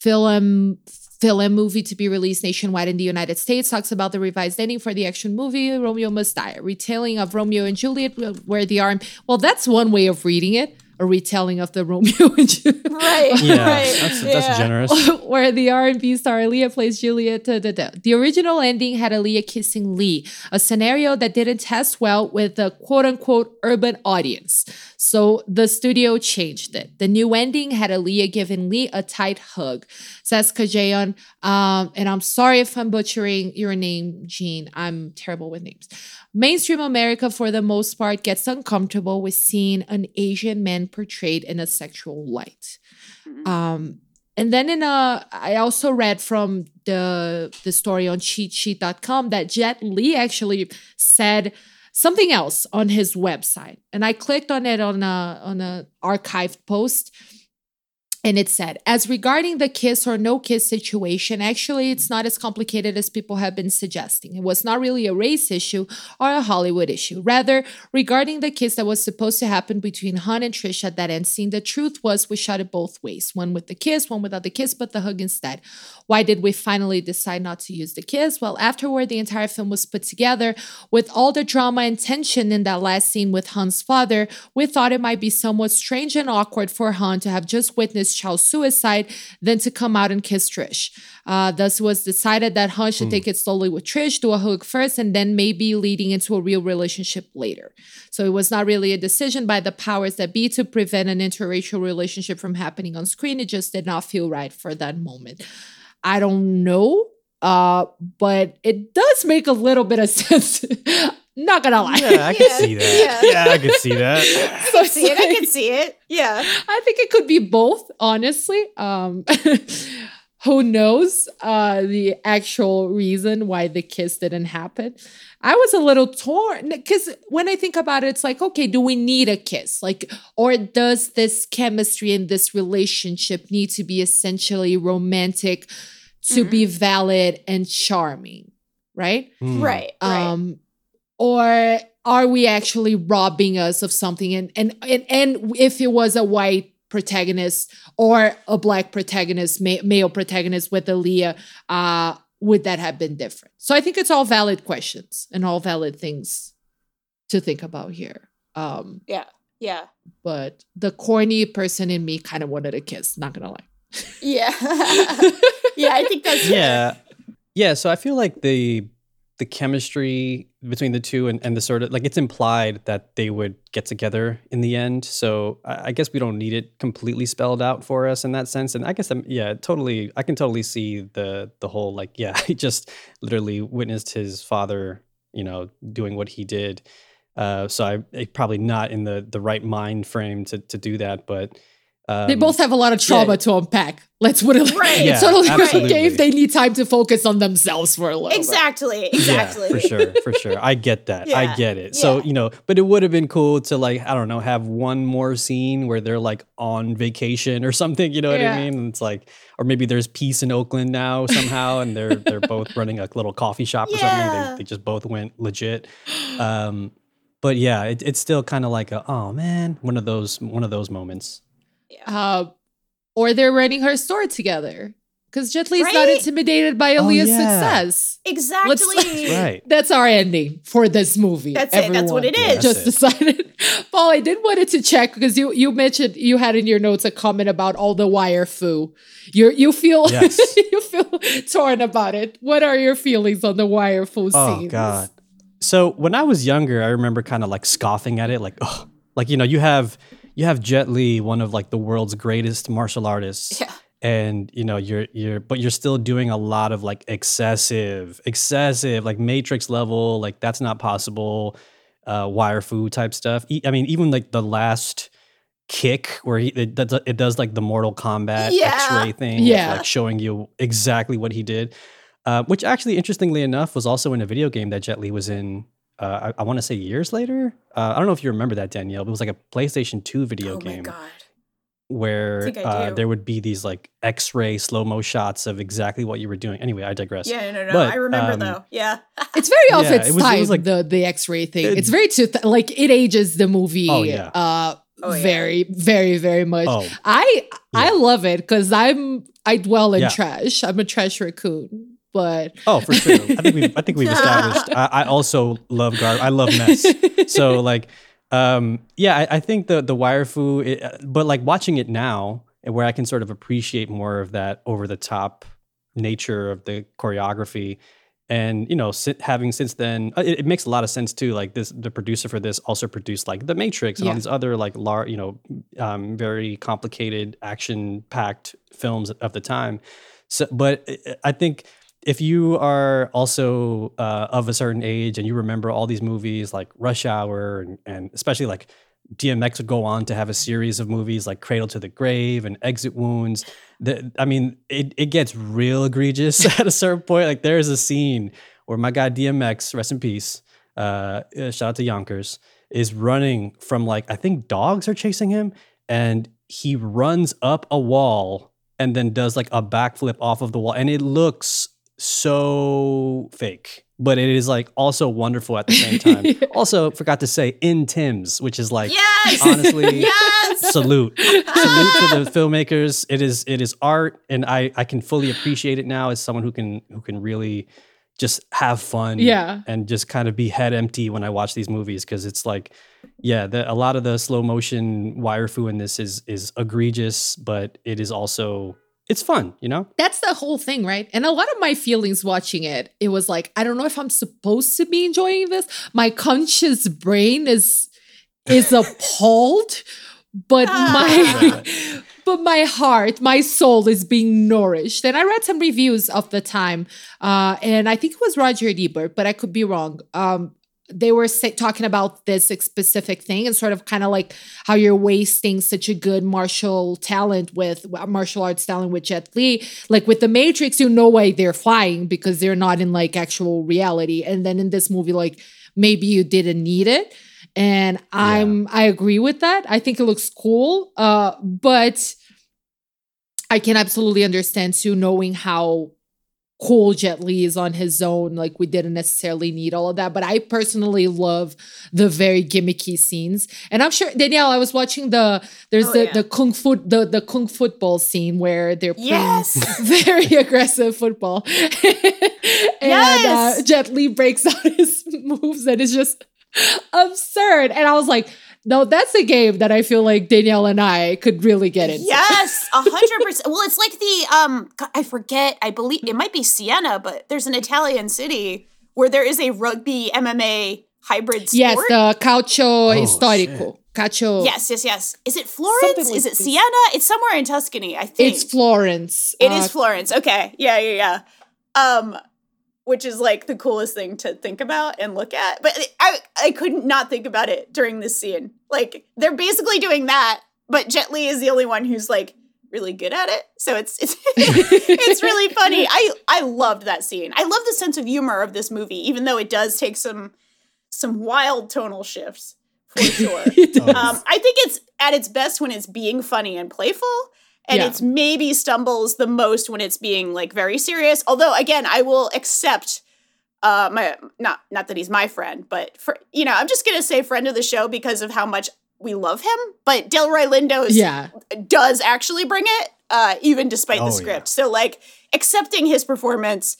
film film movie to be released nationwide in the United States, talks about the revised ending for the action movie Romeo Must Die, a retelling of Romeo and Juliet, where the arm. Well, that's one way of reading it. A retelling of the Romeo and Juliet. Right. yeah right. that's yeah. that's generous where the R&B star Aaliyah plays Juliet. da, da, da. The original ending had Aaliyah kissing Lee, a scenario that didn't test well with the quote-unquote urban audience. So the studio changed it. The new ending had Aaliyah giving Lee a tight hug. Says Cajayon, um, and I'm sorry if I'm butchering your name, Gene. I'm terrible with names. Mainstream America, for the most part, gets uncomfortable with seeing an Asian man portrayed in a sexual light. Um, and then in a, I also read from the the story on cheatsheet.com that Jet Li actually said something else on his website, and I clicked on it on a on a archived post, and it said, as regarding the kiss or no kiss situation, actually, it's not as complicated as people have been suggesting. It was not really a race issue or a Hollywood issue. Rather, regarding the kiss that was supposed to happen between Han and Trish at that end scene, the truth was we shot it both ways one with the kiss, one without the kiss, but the hug instead. Why did we finally decide not to use the kiss? Well, afterward, the entire film was put together with all the drama and tension in that last scene with Han's father. We thought it might be somewhat strange and awkward for Han to have just witnessed Chow's suicide than to come out and kiss Trish. Uh, thus, was decided that Han should take it slowly with Trish, do a hug first, and then maybe leading into a real relationship later. So it was not really a decision by the powers that be to prevent an interracial relationship from happening on screen. It just did not feel right for that moment. I don't know, uh, but it does make a little bit of sense. Not gonna lie. Yeah, I can see that. Yeah. I can see that. So I it's see it. I like- can see it. Yeah. I think it could be both, honestly. Um who knows uh the actual reason why the kiss didn't happen. I was a little torn because when I think about it, it's like, okay, do we need a kiss? Like, or does this chemistry and this relationship need to be essentially romantic to be valid and charming? Right? Right. Right. um or are we actually robbing us of something and and and, and if it was a white protagonist or a black protagonist ma- male protagonist with Aaliyah uh would that have been different so i think it's all valid questions and all valid things to think about here um yeah. Yeah. but the corny person in me kind of wanted a kiss not gonna lie Yeah. yeah. I think that's yeah yeah so i feel like the the chemistry between the two and, and the sort of like it's implied that they would get together in the end. So I, I guess we don't need it completely spelled out for us in that sense. And i guess i'm yeah totally i can totally see the the whole like yeah he just literally witnessed his father you know doing what he did. Uh so i eh, probably not in the the right mind frame to to do that but um, they both have a lot of trauma yeah. to unpack let's put it like Right. it's Yeah, totally okay absolutely. if they need time to focus on themselves for a little bit. exactly. Exactly. Yeah, for sure, for sure. I get that. I get it. So, you know, but it would have been cool to like, I don't know, have one more scene where they're like on vacation or something, you know what Yeah. I mean? And it's like or maybe there's peace in Oakland now somehow and they're they're both running a little coffee shop or something. Yeah. They, they just both went legit. Um but yeah, it, it's still kind of like a oh man, one of those one of those moments. Uh, or they're running her store together because Jet Li's not intimidated by Oh, Aaliyah's yeah. success. Exactly. Right. That's our ending for this movie. That's it. That's what everyone. it Yeah, is. that's Just it. decided. Paul, I did wanted to check because you you mentioned you had in your notes a comment about all the wire fu. You you feel Yes. you feel torn about it. What are your feelings on the wire fu scene? Oh scenes? god. So when I was younger, I remember kind of like scoffing at it, like, oh, like you know, you have you have Jet Li, one of like the world's greatest martial artists. Yeah. And you know, you're you're but you're still doing a lot of like excessive, excessive, like matrix level, like that's not possible, uh wire fu type stuff. E- I mean, even like the last kick where he it does, it does like the Mortal Kombat Yeah. X-ray thing, Yeah. like showing you exactly what he did. Uh, which actually, interestingly enough, was also in a video game that Jet Li was in. Uh, I, I want to say years later. Uh, I don't know if you remember that Danielle, but it was like a PlayStation Two video oh my game god. where think I uh, there would be these like X-ray slow mo shots of exactly what you were doing. Anyway, I digress. Yeah, no, no, no. But, I remember um, though. Yeah. It's very off Yeah, its it was- it was like- the the X ray thing. It- it's very too th- like it ages the movie. Oh, yeah. Uh, Oh, yeah. very very very much. Oh, I I love it because I'm I dwell in Yeah. trash. I'm a trash raccoon. But oh, for sure. I think we I think we've established. I, I also love gar. I love mess. so like um yeah i, I think the the wire fu it, uh, but like watching it now and where i can sort of appreciate more of that over the top nature of the choreography and you know having since then uh, it, it makes a lot of sense too like this the producer for this also produced like the matrix and all these other like lar- you know um, very complicated action packed films of the time so but I- i think if you are also uh, of a certain age and you remember all these movies like Rush Hour and, and especially like DMX would go on to have a series of movies like Cradle to the Grave and Exit Wounds. The, I mean, it, it gets real egregious at a certain point. Like there is a scene where my guy DMX, rest in peace, uh, uh, shout out to Yonkers, is running from like I think dogs are chasing him, and he runs up a wall and then does like a backflip off of the wall, and it looks so fake, but it is like also wonderful at the same time. also, forgot to say in Tim's, which is like Yes! honestly Yes! salute salute to the filmmakers it is it is art and i i can fully appreciate it now as someone who can who can really just have fun Yeah. and just kind of be head empty when i watch these movies because it's like yeah the, a lot of the slow motion wire fu in this is is egregious but it is also it's fun you know That's the whole thing, right? And a lot of my feelings watching it, it was like, I don't know if I'm supposed to be enjoying this. My conscious brain is is appalled, but my but my heart, my soul is being nourished. And I read some reviews of the time, uh, and I think it was Roger Ebert, but I could be wrong. Um, they were say, talking about this specific thing and sort of kind of like how you're wasting such a good martial talent with martial arts talent with Jet Li. Like with the Matrix, you know why they're flying because they're not in like actual reality. And then in this movie, like maybe you didn't need it. And I'm I agree with that. I think it looks cool. Uh, but I can absolutely understand too, knowing how cool Jet Li is on his own. Like we didn't necessarily need all of that, but I personally love the very gimmicky scenes. And I'm sure Danielle, I was watching the there's Oh, the yeah. the kung fu the the kung football scene where they're playing Yes! very aggressive football, and Yes! uh, Jet Li breaks out his moves and it's just absurd. And I was like. No, that's a game that I feel like Danielle and I could really get into. Yes, a hundred percent. Well, it's like the um, I forget. I believe it might be Siena, but there's an Italian city where there is a rugby MMA hybrid sport. Yes, the Calcio Oh, Histórico. Calcio. yes, yes, yes. Is it Florence? Something is like it this. Siena? It's somewhere in Tuscany, I think. It's Florence. It is Uh, Florence. Okay. Yeah, yeah, yeah. Um, which is like the coolest thing to think about and look at. But I I couldn't not think about it during this scene. Like they're basically doing that, but Jet Li is the only one who's like really good at it. So it's it's it's really funny. I I loved that scene. I love the sense of humor of this movie, even though it does take some some wild tonal shifts for sure. um, I think it's at its best when it's being funny and playful, and Yeah. it's maybe stumbles the most when it's being like very serious. Although, again, I will accept. Uh, my not not that he's my friend, but for you know, I'm just gonna say friend of the show because of how much we love him. But Delroy Lindo's Yeah. does actually bring it, uh, even despite Oh, the yeah. script. So, like, accepting his performance,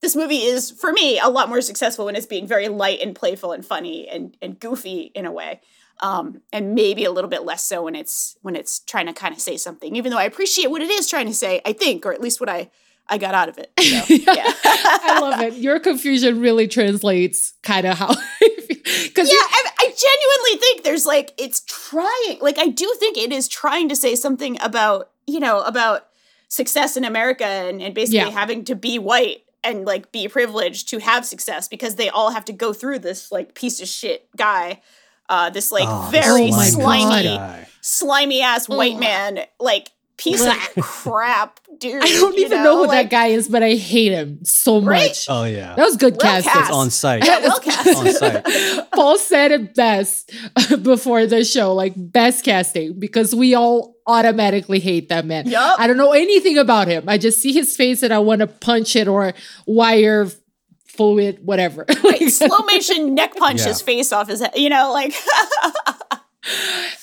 this movie is for me a lot more successful when it's being very light and playful and funny and and goofy in a way. Um, and maybe a little bit less so when it's when it's trying to kind of say something, even though I appreciate what it is trying to say, I think, or at least what I I got out of it. So, yeah. I love it. Your confusion really translates kind of how I feel because yeah, I, I genuinely think there's like it's trying. Like I do think it is trying to say something about you know about success in America and, and basically Yeah. having to be white and like be privileged to have success because they all have to go through this like piece of shit guy, uh, this like Oh, very Oh slimy, guy. slimy ass white Ugh. man like piece of crap dude. I don't even know, who like- that guy is, but I hate him so Right? much. oh yeah That was good Well casting. cast. it's on site Yeah, well cast. on site Paul said it best before the show, like best casting, because we all automatically hate that man. Yup. I don't know anything about him. I just see his face and I want to punch it or wire fluid, whatever. Like, slow motion neck punch Yeah. his face off his head, you know, like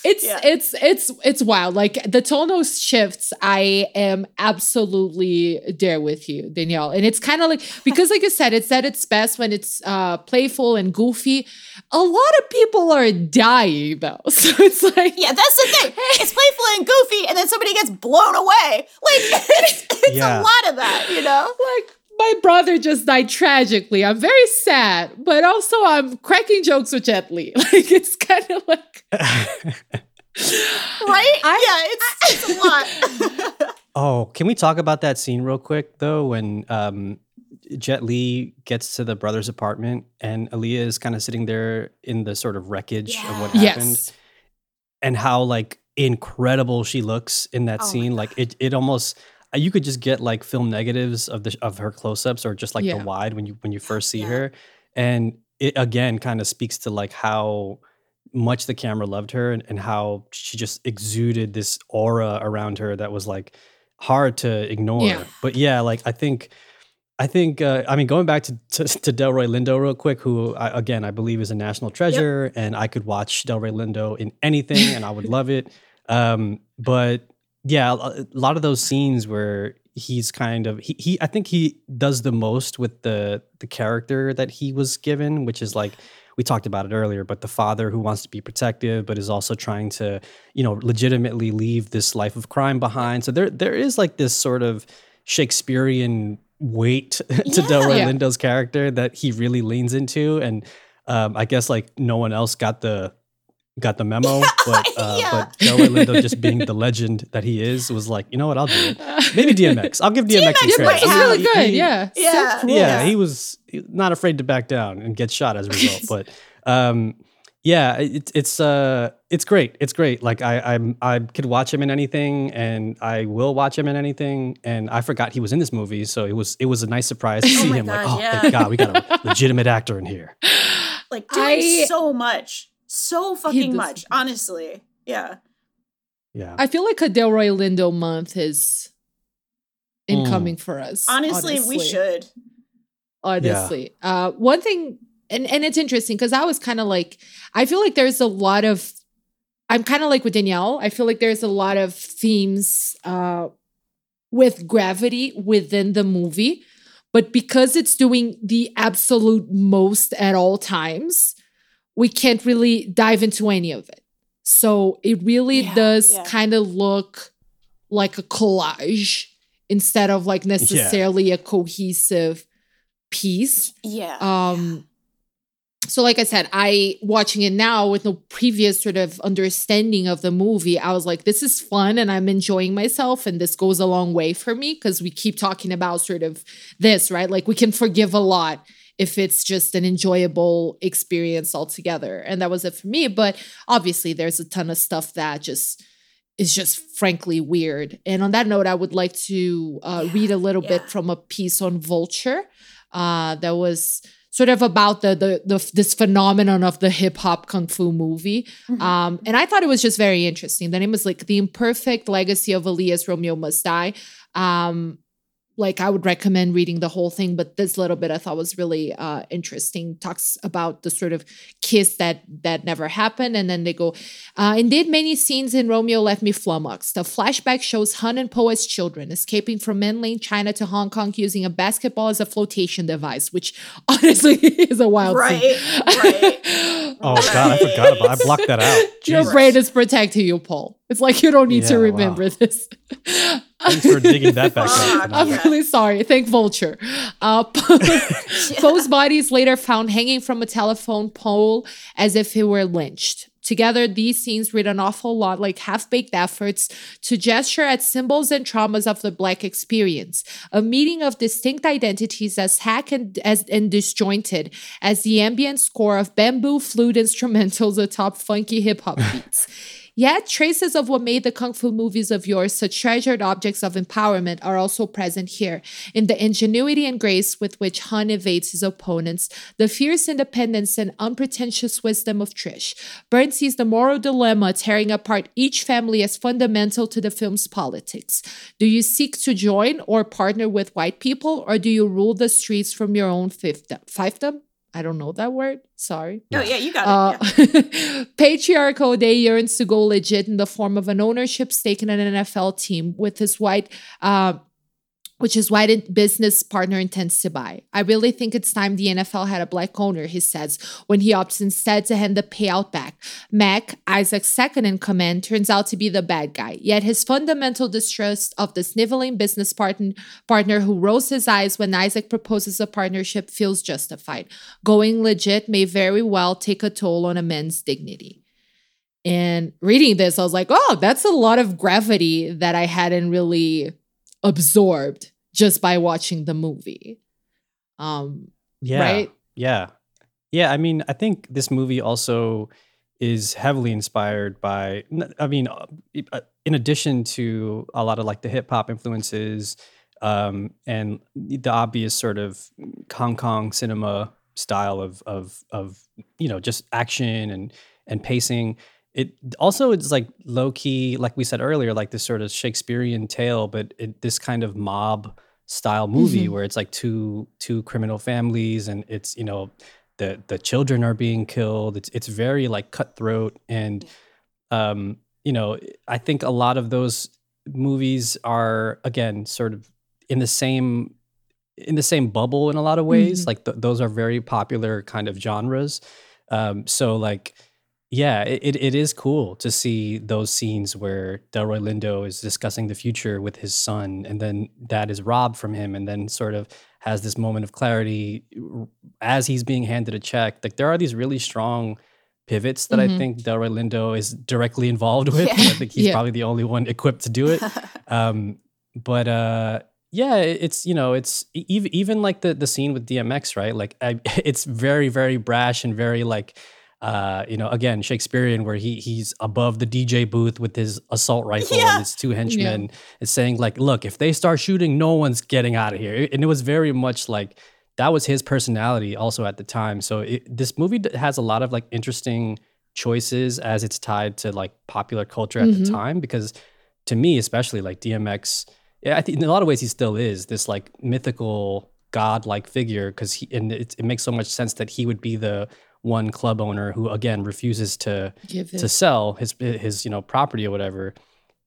it's Yeah. it's it's it's wild. Like the tonal shifts, I am absolutely there with you, Danielle. And it's kind of like because, like you said, it's at its best when it's uh playful and goofy. A lot of people are dying though, so it's like Yeah, that's the thing. It's playful and goofy, and then somebody gets blown away. Like it's, it's Yeah. a lot of that, you know. like my brother just died tragically. I'm very sad, but also I'm cracking jokes with Jet Li. Like it's kind of like Right? yeah, it's, it's a lot. Oh, can we talk about that scene real quick though? When um, Jet Li gets to the brother's apartment and Aaliyah is kind of sitting there in the sort of wreckage of what happened. yes, and how like incredible she looks in that Oh scene. Like it, it almost you could just get like film negatives of the of her close ups or just like Yeah. the wide when you when you first see her, and it again kind of speaks to like how much the camera loved her and, and how she just exuded this aura around her that was like hard to ignore. Yeah. But yeah, like I think. I think, uh, I mean, going back to, to, to Delroy Lindo real quick, who I, again I believe is a national treasure, and I could watch Delroy Lindo in anything, and I would love it. Um, but yeah, a lot of those scenes where he's kind of he, he I think he does the most with the the character that he was given, which is like we talked about it earlier, but the father who wants to be protective, but is also trying to, you know, legitimately leave this life of crime behind. So there there is like this sort of Shakespearean weight to Delroy Yeah. Lindo's character that he really leans into. And um, I guess like no one else got the got the memo, but uh, Yeah. but Delroy Lindo just being the legend that he is was like, you know what, I'll do it. Maybe DMX. I'll give DMX, some DMX credit. might It's have- really He- good. he- yeah. So Yeah. cool. yeah, he was not afraid to back down and get shot as a result. but um, yeah, it's it's uh it's great. It's great. Like I I'm I could watch him in anything, and I will watch him in anything. And I forgot he was in this movie, so it was it was a nice surprise to see my him. like, oh, yeah. thank God, we got a legitimate actor in here. like doing I- so much, so fucking much. Honestly, yeah. Yeah, I feel like a Delroy Lindo month is Mm. incoming for us. Honestly, we should. honestly. Uh, one thing, and and it's interesting because I was kind of like, I feel like there's a lot of, I'm kind of like with Danielle. I feel like there's a lot of themes uh, with gravity within the movie, but because it's doing the absolute most at all times, we can't really dive into any of it. So it really Yeah, does yeah. kind of look like a collage instead of like necessarily a cohesive piece. Yeah. Um so like I said, I watching it now with no previous sort of understanding of the movie, I was like, this is fun and I'm enjoying myself. And this goes a long way for me because we keep talking about sort of this, right? Like we can forgive a lot if it's just an enjoyable experience altogether. And that was it for me. But obviously there's a ton of stuff that just is just frankly weird. And on that note, I would like to uh, read a little bit from a piece on Vulture uh, that was sort of about the, the the this phenomenon of the hip hop kung fu movie. Um, and I thought it was just very interesting. The name was like the imperfect legacy of Aaliyah's Romeo Must Die. Um, like I would recommend reading the whole thing, but this little bit I thought was really uh, interesting. Talks about the sort of kiss that that never happened, and then they go. Uh, indeed, many scenes in Romeo left me flummoxed. The flashback shows Han and Poe as children escaping from mainland China to Hong Kong using a basketball as a flotation device, which honestly is a wild Right, scene. right. Oh God, I forgot about. I blocked that out. Your brain is protecting you, Paul. It's like you don't need to Yeah, wow. remember this. Thanks for digging that back up. I'm Yeah. really sorry. Thank Vulture. Uh, Poe's body is later found hanging from a telephone pole as if he were lynched. Together, these scenes read an awful lot like half baked efforts to gesture at symbols and traumas of the Black experience, a meeting of distinct identities as hack and, as, and disjointed as the ambient score of bamboo flute instrumentals atop funky hip hop beats. Yet, traces of what made the kung fu movies of yours such treasured objects of empowerment are also present here in the ingenuity and grace with which Han evades his opponents, the fierce independence and unpretentious wisdom of Trish. Byrne sees the moral dilemma tearing apart each family as fundamental to the film's politics. Do you seek to join or partner with white people, or do you rule the streets from your own fiefdom? Fiefdom? I don't know that word. Sorry. No, yeah, you got Uh, it. yeah. patriarch O'Day yearns to go legit in the form of an ownership stake in an NFL team with his white, uh, which is why the business partner intends to buy. I really think it's time the NFL had a black owner, he says, when he opts instead to hand the payout back. Mac, Isaac's second in command, turns out to be the bad guy, yet his fundamental distrust of the sniveling business partner, partner who rolls his eyes when Isaac proposes a partnership feels justified. Going legit may very well take a toll on a man's dignity. And reading this, I was like, oh, that's a lot of gravity that I hadn't really absorbed just by watching the movie. Um, Yeah. Right? Yeah. Yeah. I mean, I think this movie also is heavily inspired by. I mean, uh, uh, in addition to a lot of like the hip hop influences um, and the obvious sort of Hong Kong cinema style of of of you know just action and and pacing. It also is like low key, like we said earlier, like this sort of Shakespearean tale, but it, this kind of mob style movie Mhm. where it's like two two criminal families and it's you know the the children are being killed. It's it's very like cutthroat and um you know I think a lot of those movies are again sort of in the same in the same bubble in a lot of ways. Mhm. Like th- those are very popular kind of genres. Um, so like, yeah, it, it, is cool to see those scenes where Delroy Lindo is discussing the future with his son, and then that is robbed from him, and then sort of has this moment of clarity as he's being handed a check. Like there are these really strong pivots that I Mhm. think Delroy Lindo is directly involved with. Yeah. I think he's Yeah. probably the only one equipped to do it. Um, but uh, yeah, it's you know, it's even even like the the scene with DMX, right? Like I, it's very very brash and very like. Uh, you know, again, Shakespearean, where he he's above the DJ booth with his assault rifle Yeah. and his two henchmen, is saying like, "Look, if they start shooting, no one's getting out of here." And it was very much like that was his personality also at the time. So it, this movie has a lot of like interesting choices as it's tied to like popular culture at Mhm. the time because to me especially like DMX yeah, I think in a lot of ways he still is this like mythical god-like figure because he and it, it makes so much sense that he would be the one club owner who again refuses to Give to sell his his you know property or whatever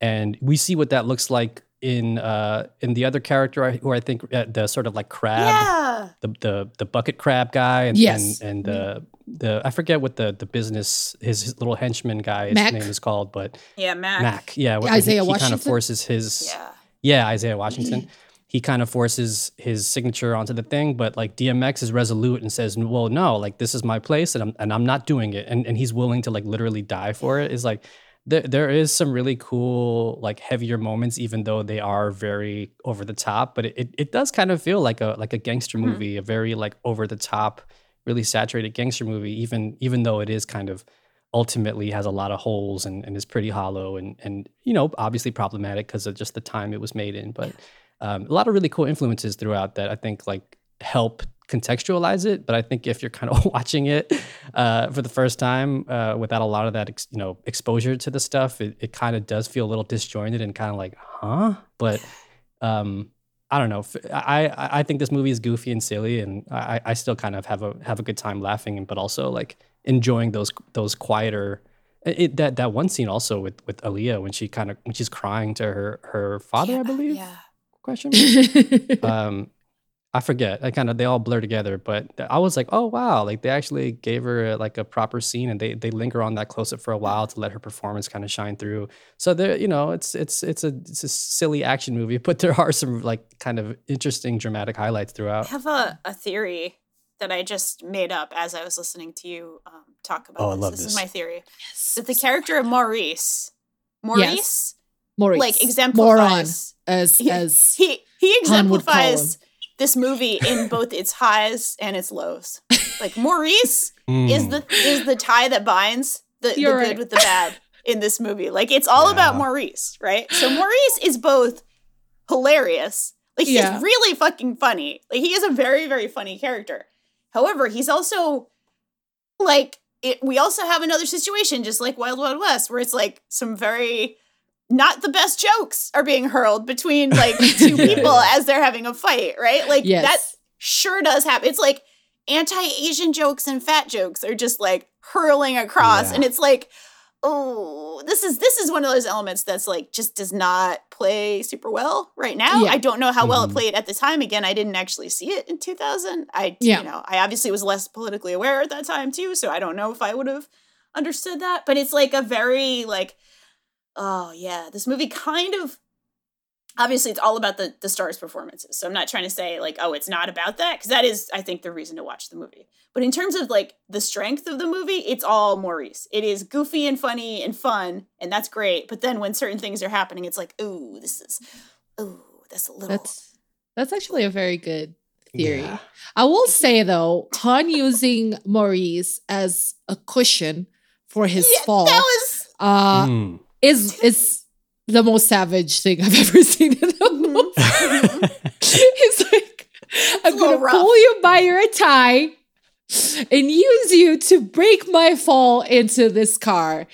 and we see what that looks like in uh in the other character I- who I think uh, the sort of like crab yeah. the the the bucket crab guy and Yes. and, and the the I forget what the the business his, his little henchman guy his Mac? name is called but Yeah, Mac. Mac yeah wh- Isaiah he, he kind of forces his Yeah. yeah Isaiah Washington he kind of forces his signature onto the thing but like DMX is resolute and says well no like this is my place and I'm and I'm not doing it. And and he's willing to like literally die for it. Is like there, there is some really cool like heavier moments even though they are very over the top but it, it, it does kind of feel like a like a gangster Mhm. movie a very like over the top really saturated gangster movie even even though it is kind of ultimately has a lot of holes and, and is pretty hollow and and you know obviously problematic because of just the time it was made in but um, a lot of really cool influences throughout that i think like help contextualize it but i think if you're kind of watching it uh, for the first time uh, without a lot of that ex- you know exposure to the stuff it, it kind of does feel a little disjointed and kind of like huh but um I don't know. I, I think this movie is goofy and silly, and I, I still kind of have a have a good time laughing, but also like enjoying those those quieter. It, that that one scene also with with Aaliyah when she kind of when she's crying to her her father, I believe. Yeah. Question. um, I forget. I kind of they all blur together, but I was like, oh wow, like they actually gave her uh, like a proper scene, and they they linger on that close up for a while to let her performance kind of shine through. So there, you know, it's it's it's a it's a silly action movie, but there are some like kind of interesting dramatic highlights throughout I have a, a theory that I just made up as I was listening to you um, talk about Oh, I this. love this, this. is my theory. Yes. That the character of Maurice, Maurice, Yes. Maurice. like Moron, exemplifies as he, as he he Han would call exemplifies this movie in both its highs and its lows. Like Maurice is Mm. the is the tie that binds the, the good right. with the bad in this movie. Like it's all about Maurice, right? So Maurice is both hilarious. Like he's Yeah. really fucking funny. Like he is a very very funny character. However, he's also like it, we also have another situation just like Wild Wild West where it's like some very not the best jokes are being hurled between like two people yeah. as they're having a fight, right? Like Yes. that sure does happen. It's like anti-Asian jokes and fat jokes are just like hurling across Yeah. and it's like oh, this is this is one of those elements that's like just does not play super well right now. Yeah. I don't know how well Mhm. it played at the time. Again, I didn't actually see it in 2000. I Yeah. you know, I obviously was less politically aware at that time too, so I don't know if I would have understood that, but it's like a very like oh yeah, this movie kind of obviously it's all about the the stars performances. So I'm not trying to say like oh it's not about that because that is I think the reason to watch the movie. But in terms of like the strength of the movie, it's all Maurice. It is goofy and funny and fun and that's great. But then when certain things are happening, it's like ooh this is ooh that's a little that's that's actually a very good theory. Yeah. I will say though, Han using Maurice as a cushion for his Yeah, fall that was uh, Mm. Is is the most savage thing I've ever seen in a movie. He's like, I'm gonna rough. pull you by your tie and use you to break my fall into this car.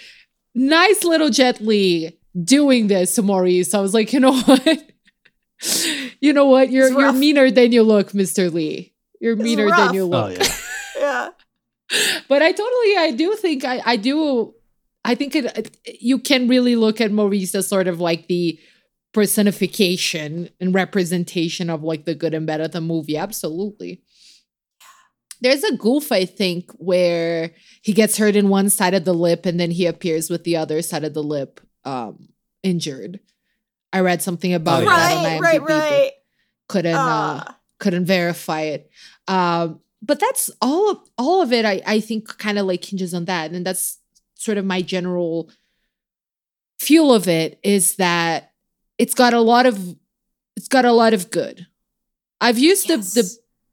Nice little Jet Li doing this to Maurice. I was like, you know what? you know what? You're you're meaner than you look, Mr. Lee. You're meaner rough. than you Oh look. yeah. yeah. but I totally, I do think I, I do, I think it, it- you can really look at Maurice as sort of like the personification and representation of like the good and bad of the movie. Absolutely. There's a goof, I think, where he gets hurt in one side of the lip and then he appears with the other side of the lip um, injured. I read something about Oh, that on Right, IMDb, right, right. couldn't uh, Ah. couldn't verify it. Um, but that's all of all of it. I I think kind of like hinges on that, and that's sort of my general feel of it is that it's got a lot of it's got a lot of good. I've used Yes. the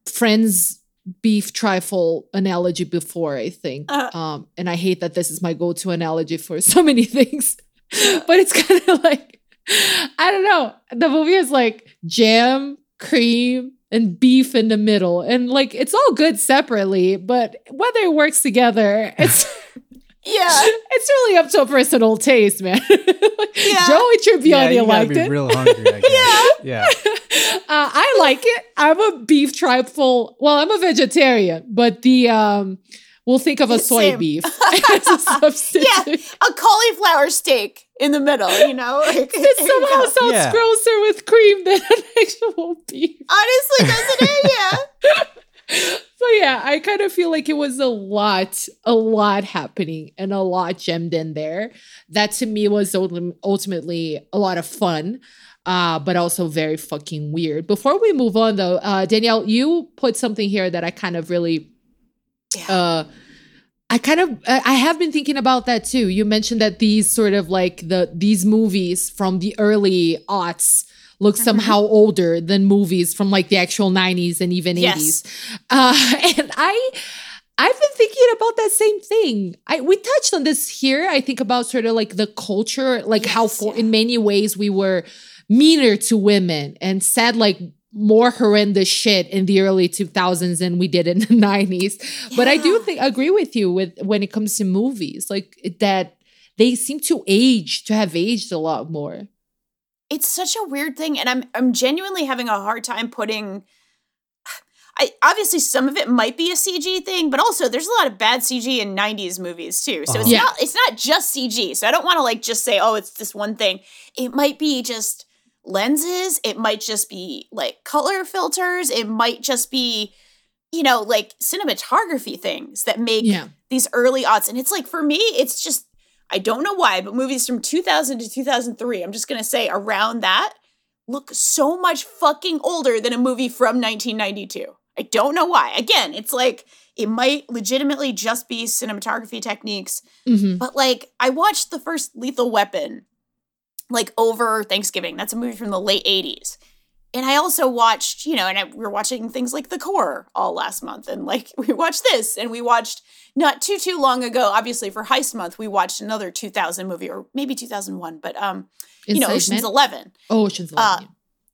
the friends beef trifle analogy before, I think. Uh. um, and I hate that this is my go-to analogy for so many things. but it's kind of like I don't know. The movie is like jam, cream, and beef in the middle. And like it's all good separately, but whether it works together, it's Yeah. it's really up to a personal taste, man. Like, Yeah. Joey yeah, Tribbiani you gotta liked be it. real hungry. I guess. yeah. uh, I like it. I'm a beef trifle. Well, I'm a vegetarian, but the um, we'll think of a soy Same. beef as a substitute. Yeah. A cauliflower steak in the middle, you know? Like, It somehow sounds Yeah. grosser with cream than an actual beef. Honestly, doesn't it? Yeah. So yeah, I kind of feel like it was a lot, a lot happening and a lot gemmed in there. That to me was ultimately a lot of fun, uh, but also very fucking weird. Before we move on though, uh, Danielle, you put something here that I kind of really, uh, I kind of I I have been thinking about that too. You mentioned that these sort of like the these movies from the early aughts look somehow older than movies from like the actual 90s and even Yes. 80s. Uh, and I I've been thinking about that same thing. I we touched on this here. I think about sort of like the culture, like how for yeah. in many ways we were meaner to women and said like more horrendous shit in the early 2000s than we did in the 90s. But I do think agree with you with when it comes to movies, like that they seem to age to have aged a lot more. It's such a weird thing and i'm i'm genuinely having a hard time putting I obviously some of it might be a CG thing, but also there's a lot of bad CG in 90s movies too. So it's Uh-huh. Yeah. not it's not just CG. So I don't want to like just say, oh, it's this one thing. It might be just lenses, it might just be like color filters, it might just be, you know, like cinematography things that make Yeah. these early odds. And it's like for me, it's just I don't know why, but movies from 2000 to 2003, I'm just gonna say around that, look so much fucking older than a movie from 1992. I don't know why. Again, it's like it might legitimately just be cinematography techniques, Mhm. but like I watched the first Lethal Weapon like over Thanksgiving. That's a movie from the late 80s. And I also watched, you know, and I, we were watching things like The Core all last month. And like we watched this and we watched not too, too long ago, obviously for Heist Month, we watched another 2000 movie or maybe 2001, but, um, you know, Ocean's? 11. Oh, Ocean's Uh, Eleven.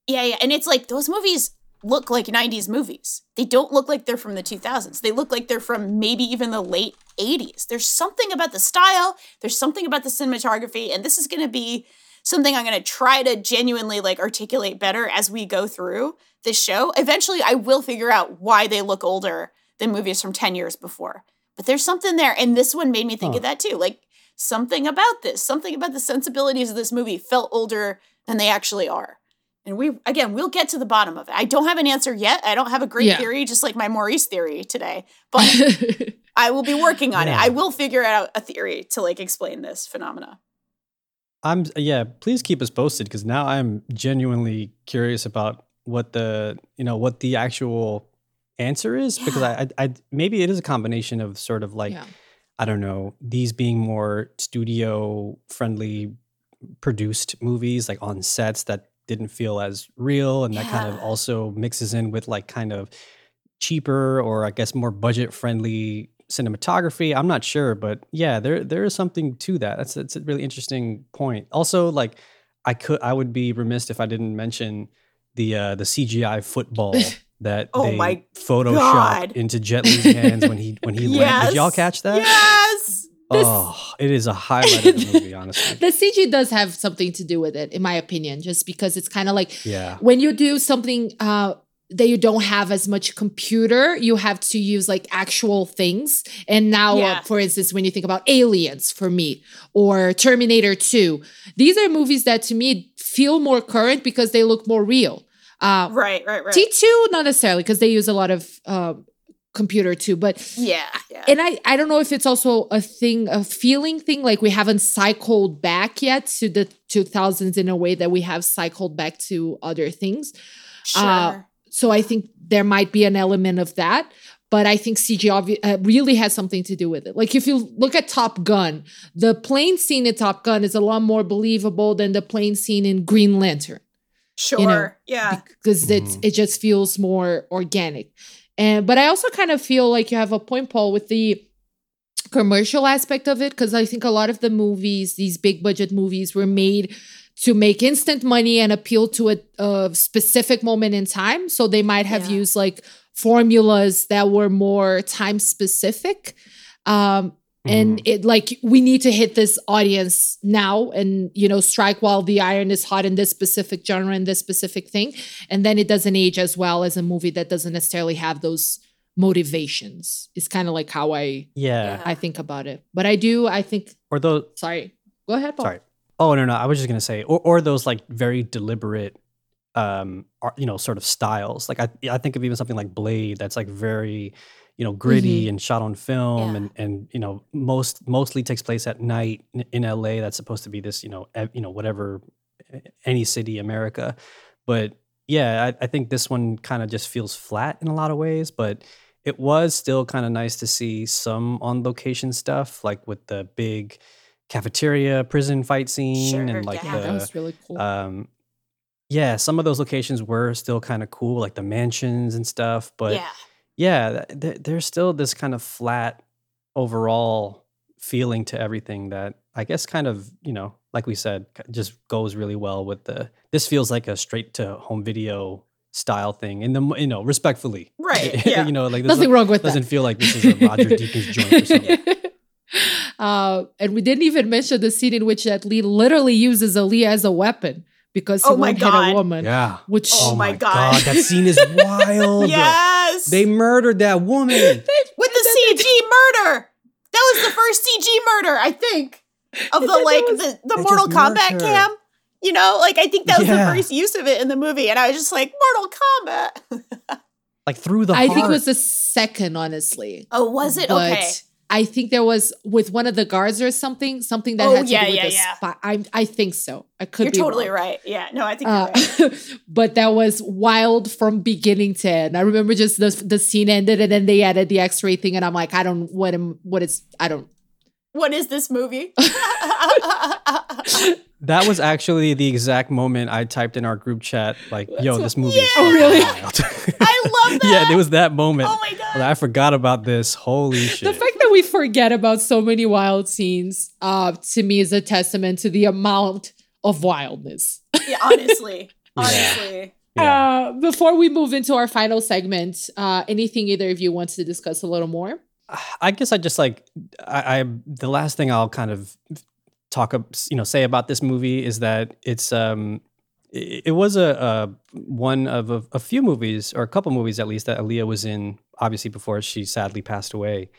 Yeah, yeah. And it's like those movies look like 90s movies. They don't look like they're from the 2000s. They look like they're from maybe even the late 80s. There's something about the style, there's something about the cinematography, and this is going to be something I'm going to try to genuinely like articulate better as we go through this show. Eventually I will figure out why they look older than movies from 10 years before. But there's something there and this one made me think Huh. of that too. Like something about this, something about the sensibilities of this movie felt older than they actually are. And we again, we'll get to the bottom of it. I don't have an answer yet. I don't have a great Yeah. theory, just like my Maurice theory today. But I will be working on Yeah. it. I will figure out a theory to like explain this phenomena. I'm yeah. Please keep us posted because now I'm genuinely curious about what the you know what the actual answer is because I, I I maybe it is a combination of sort of like yeah. I don't know these being more studio friendly produced movies like on sets that didn't feel as real and that kind of also mixes in with like kind of cheaper or I guess more budget friendly cinematography. I'm not sure, but yeah, there there is something to that. That's that's a really interesting point. Also, like I could I would be remiss if I didn't mention the uh the CGI football that Oh they my photoshopped God. into Jet Li's hands when he when he landed. Did y'all catch that? Yes. Oh, it is a highlight of the movie, honestly. The CG does have something to do with it, in my opinion, just because it's kind of like Yeah. when you do something uh, that you don't have as much computer, you have to use like actual things. And now, Yeah. uh, for instance, when you think about Aliens for me or Terminator 2, these are movies that to me feel more current because they look more real. Uh, Right, right, right. T2, not necessarily, because they use a lot of uh, computer too, but yeah, yeah. and I, I don't know if it's also a thing, a feeling thing, like we haven't cycled back yet to the 2000s in a way that we have cycled back to other things. sure. Uh, so I think there might be an element of that. But I think CG obvi- uh, really has something to do with it. Like if you look at Top Gun, the plane scene in Top Gun is a lot more believable than the plane scene in Green Lantern sure. you know, yeah. because it's it just feels more organic. And but I also kind of feel like you have a point, Paul, with the commercial aspect of it, because I think a lot of the movies, these big budget movies, were made to make instant money and appeal to a, a specific moment in time. So they might have Yeah. used like formulas that were more time specific. Um, and it like we need to hit this audience now and you know strike while the iron is hot in this specific genre and this specific thing and then it doesn't age as well as a movie that doesn't necessarily have those motivations it's kind of like how i Yeah. i think about it but i do i think Or those sorry go ahead Paul. Sorry. Oh no, no. I was just gonna say, or or those like very deliberate, um, art, you know, sort of styles. Like I, I think of even something like Blade, that's like very, you know, gritty and shot on film, Yeah. and and you know, most mostly takes place at night in, in L.A. That's supposed to be this, you know, ev- you know, whatever, any city, America, but yeah, I, I think this one kind of just feels flat in a lot of ways, but it was still kind of nice to see some on location stuff, like with the big cafeteria prison fight scene Sure, and like yeah. That the was really cool. um yeah some of those locations were still kind of cool like the mansions and stuff but yeah. yeah th- th- there's still this kind of flat overall feeling to everything that i guess kind of you know like we said just goes really well with the this feels like a straight to home video style thing and the you know respectfully. Right, yeah. you know like this nothing wrong with doesn't that feel like this is a roger deakins joint or something uh, and we didn't even mention the scene in which that Li literally uses Aaliyah as a weapon because he Oh won't hit a woman. yeah Which Oh my God. that scene is wild Yes. They murdered that woman. with the CG murder. That was the first CG murder, I think, of the like the, the Mortal just murked Kombat her. cam. You know, like I think that was Yeah. the first use of it in the movie, and I was just like, Mortal Kombat. Like through the I heart. think it was the second, honestly. oh, was it? But okay. I think there was with one of the guards or something, something that Oh, had to yeah, do with yeah, the yeah. spy. I I think so. I could You're be totally wrong. right. Yeah. No, I think Uh, you're right. but that was wild from beginning to end. I remember just the the scene ended and then they added the X-ray thing, and I'm like, I don't what am what is I don't. What is this movie? that was actually the exact moment I typed in our group chat, like, "Yo, this movie is Oh, really? wild." I love that. yeah, it was that moment. Oh my God. I forgot about this. Holy shit! The fact that we forget about so many wild scenes, uh, to me is a testament to the amount of wildness. yeah, honestly. Honestly. Yeah. Uh, before we move into our final segment, uh, anything either of you wants to discuss a little more? I guess I just like I, I the last thing I'll kind of talk you know say about this movie is that it's um it, was a, a one of a, a few movies or a couple movies at least that Aaliyah was in obviously before she sadly passed away.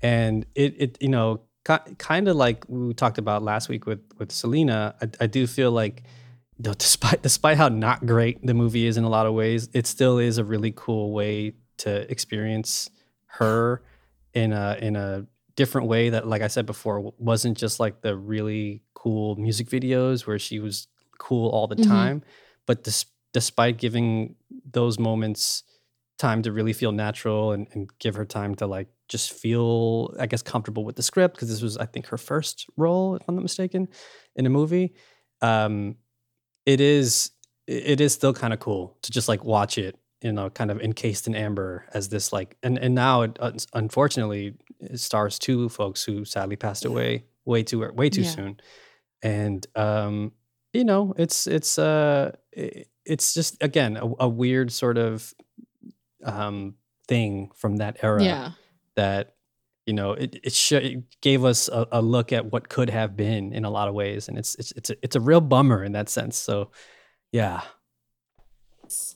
And it it you know kind of like we talked about last week with with Selena I, I do feel like despite despite how not great the movie is in a lot of ways it still is a really cool way to experience her in a in a different way that like I said before wasn't just like the really cool music videos where she was cool all the Mhm. time but dis- despite giving those moments time to really feel natural and, and give her time to like just feel I guess comfortable with the script because this was I think her first role if I'm not mistaken in a movie um it is it is still kind of cool to just like watch it you know kind of encased in amber as this like and and now it, unfortunately it stars two folks who sadly passed away way too way too Yeah. soon, and um, you know, it's it's uh, it's just again a, a weird sort of um thing from that era Yeah. that you know it it, sh- it gave us a, a look at what could have been in a lot of ways, and it's it's it's a, it's a real bummer in that sense. So, yeah,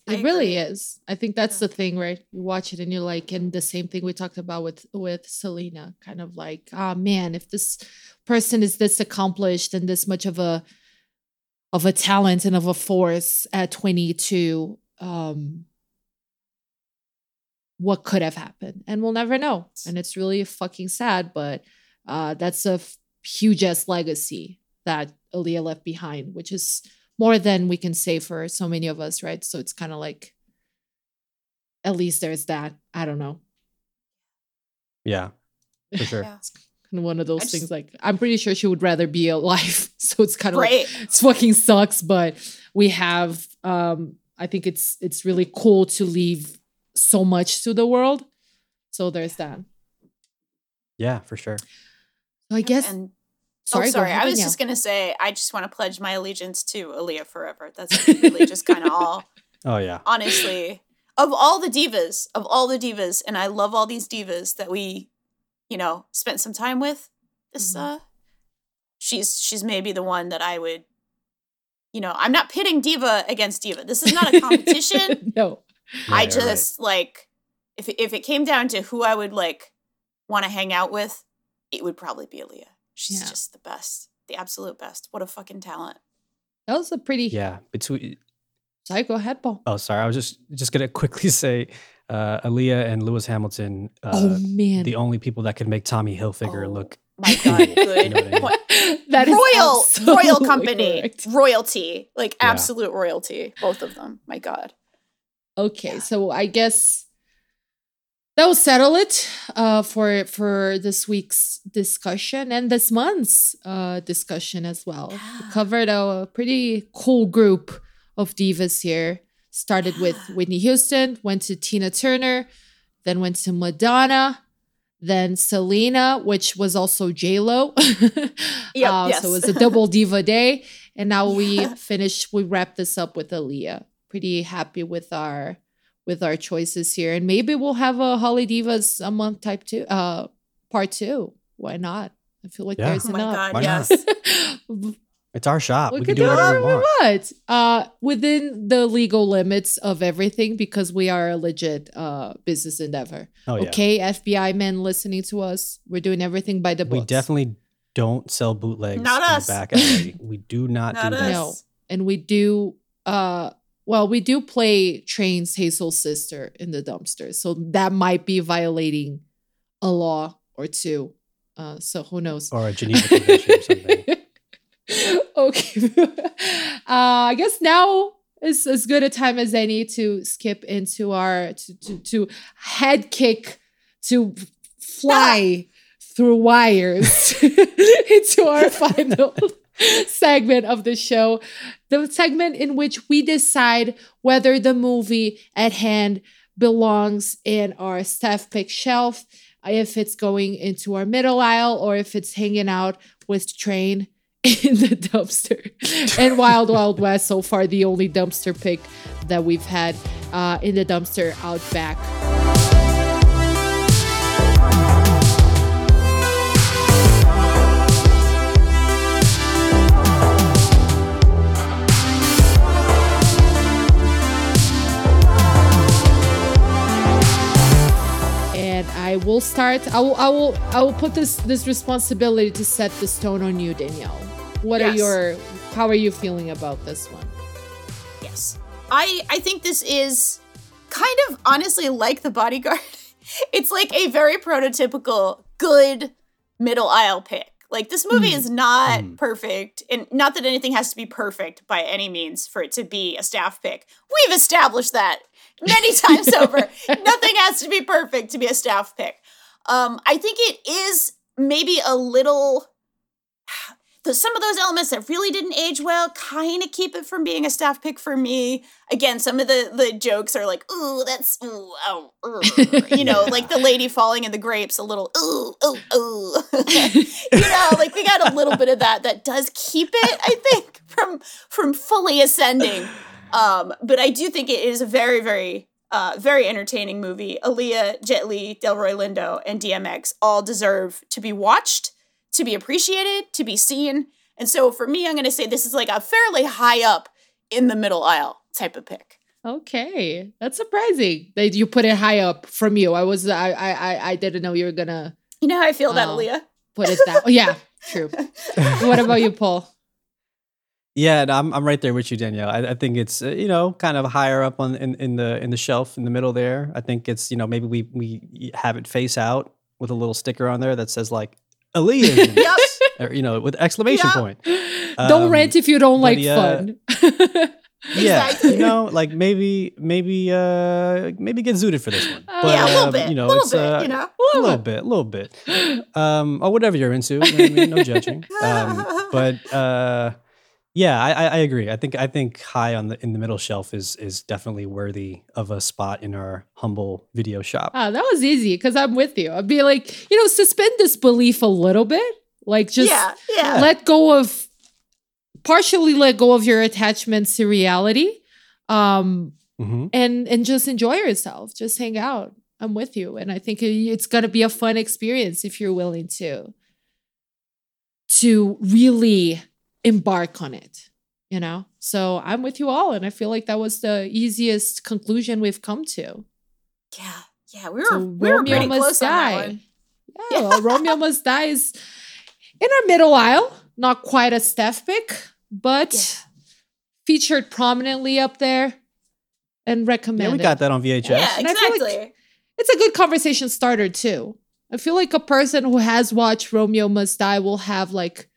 It really is. I think that's the thing, right? You watch it and you're like, and the same thing we talked about with with Selena, kind of like, ah man, if this person is this accomplished and this much of a of a talent and of a force at 22, um, what could have happened? And we'll never know. And it's really fucking sad, but uh, that's a f- huge ass legacy that Aaliyah left behind, which is more than we can say for so many of us, right? So it's kind of like, at least there's that. I don't know. yeah, for sure. It's kind one of those I just- things. Like, I'm pretty sure she would rather be alive. So it's kind of Right. like, it's fucking sucks. But we have, um, I think it's it's really cool to leave so much to the world. So there's that. Yeah, for sure. So I guess. And sorry, oh, sorry. ahead, I was Danielle. just gonna say, I just want to pledge my allegiance to Aaliyah forever. That's really just kind of all. Oh yeah. Honestly, of all the divas, of all the divas, and I love all these divas that we, you know, spent some time with. This, Mm-hmm. uh, she's she's maybe the one that I would. You know, I'm not pitting diva against diva. This is not a competition. no. I Right, right. just like if if it came down to who I would like want to hang out with, it would probably be Aaliyah. She's Yeah. just the best, the absolute best. What a fucking talent. That was a pretty. Yeah, between Sorry, go ahead, Paul. Oh, sorry. I was just just gonna quickly say, uh, Aaliyah and Lewis Hamilton. Uh, oh man, the only people that could make Tommy Hilfiger Oh, look My cool. God, you know I mean? point. that is royal, royal company, correct. royalty, like Yeah. absolute royalty. Both of them. My God. Okay, so I guess that will settle it uh, for for this week's discussion and this month's uh, discussion as well. We covered a pretty cool group of divas here. Started with Whitney Houston, went to Tina Turner, then went to Madonna, then Selena, which was also J Lo. Yep, Uh, yes. So it was a double diva day, and now we finish. We wrap this up with Aaliyah. Pretty happy with our with our choices here, and maybe we'll have a Holidivas a month type two, uh, part two. Why not? I feel like Yeah. there's Oh my enough. God. Why not? yes. It's our shop. we, We, can do whatever we whatever want. want. Uh, within the legal limits of everything, because we are a legit uh business endeavor. Oh yeah. Okay, FBI men listening to us, we're doing everything by the book. We books. definitely don't sell bootlegs Not in us. the back alley. we do not, Not do us. that. No. and we do uh well we do play train's hazel's sister in the dumpster so that might be violating a law or two uh so who knows? Or a Geneva Convention or something. okay. Uh i guess now is as good a time as any to skip into our to to, to head kick to fly through wires into our final segment of the show. The segment in which we decide whether the movie at hand belongs in our staff pick shelf if it's going into our middle aisle or if it's hanging out with train in the dumpster. And wild wild west so far the only dumpster pick that we've had uh, in the dumpster out back and I will start. I will. I will. I will put this this responsibility to set the stone on you, Danielle. What are your? How are you feeling about this one? Yes. I I think this is kind of honestly like the bodyguard. It's like a very prototypical good middle aisle pick. Like this movie is not Mm. perfect and not that anything has to be perfect by any means for it to be a staff pick. We've established that many times over. Nothing has to be perfect to be a staff pick. Um I think it is maybe a little some of those elements that really didn't age well kind of keep it from being a staff pick for me. Again, some of the the jokes are like, ooh, that's ooh, oh, you know, like the lady falling in the grapes, a little ooh, ooh, ooh. you know, like we got a little bit of that that does keep it, I think, from from fully ascending. Um, but I do think it is a very, very uh, very entertaining movie. Aaliyah, Jet Li, Delroy Lindo, and DMX all deserve to be watched, to be appreciated, to be seen. And so for me, I'm going to say this is like a fairly high up in the middle aisle type of pick. Okay, that's surprising that you put it high up from you. I was I I I didn't know you were gonna. You know how I feel about uh, Aaliyah. Put it that. yeah, true. what about you, Paul? Yeah, I'm I'm right there with you, Danielle. I, I think it's uh, you know kind of higher up on in, in the in the shelf in the middle there. I think it's you know maybe we we have it face out with a little sticker on there that says like Aaliyah, yep. or, you know, with exclamation yep. point. Don't um, rent if you don't like yeah, fun. yeah, you know, like maybe maybe uh maybe get zooted for this one. But, yeah, a little um, bit. You know, little it's bit, uh, you know, a little bit, a little bit, um, or whatever you're into. You know I mean? No judging. Um, but uh yeah, I, I agree. I think I think high on the in the middle shelf is is definitely worthy of a spot in our humble video shop. Ah, that was easy because I'm with you. I'd be like, you know, suspend disbelief a little bit, like just yeah, yeah. let go of, partially let go of your attachments to reality, um, mm-hmm. and and just enjoy yourself. Just hang out. I'm with you, and I think it's gonna be a fun experience if you're willing to to really embark on it you know so i'm with you all and i feel like that was the easiest conclusion we've come to yeah yeah we were so we were pretty close die. on that one. yeah, well, romeo must die is in our middle aisle not quite a staff pick but yeah. featured prominently up there and recommended yeah we got that on vhs yeah exactly like it's a good conversation starter too i feel like a person who has watched romeo must die will have like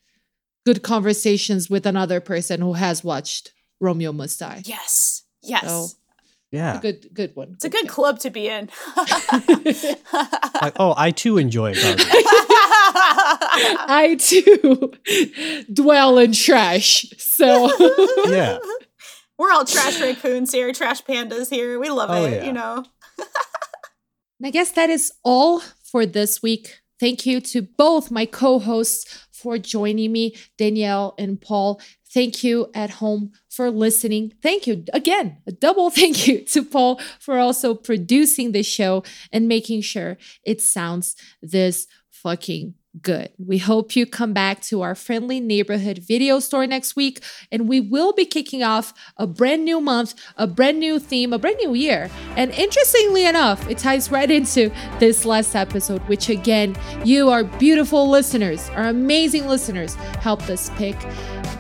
good conversations with another person who has watched Romeo Must Die. Yes. Yes. So, yeah. good good one. It's a good club to be in. like, oh, I too enjoy I too dwell in trash. So Yeah. We're all trash raccoons here, trash pandas here. We love oh, it, yeah. you know. I guess that is all for this week. Thank you to both my co hosts for joining me, Danielle and Paul. Thank you at home for listening. Thank you again, a double thank you to Paul for also producing the show and making sure it sounds this fucking good. We hope you come back to our friendly neighborhood video store next week, and we will be kicking off a brand new month, a brand new theme, a brand new year. And interestingly enough, it ties right into this last episode, which again, you, our beautiful listeners, our amazing listeners, helped us pick.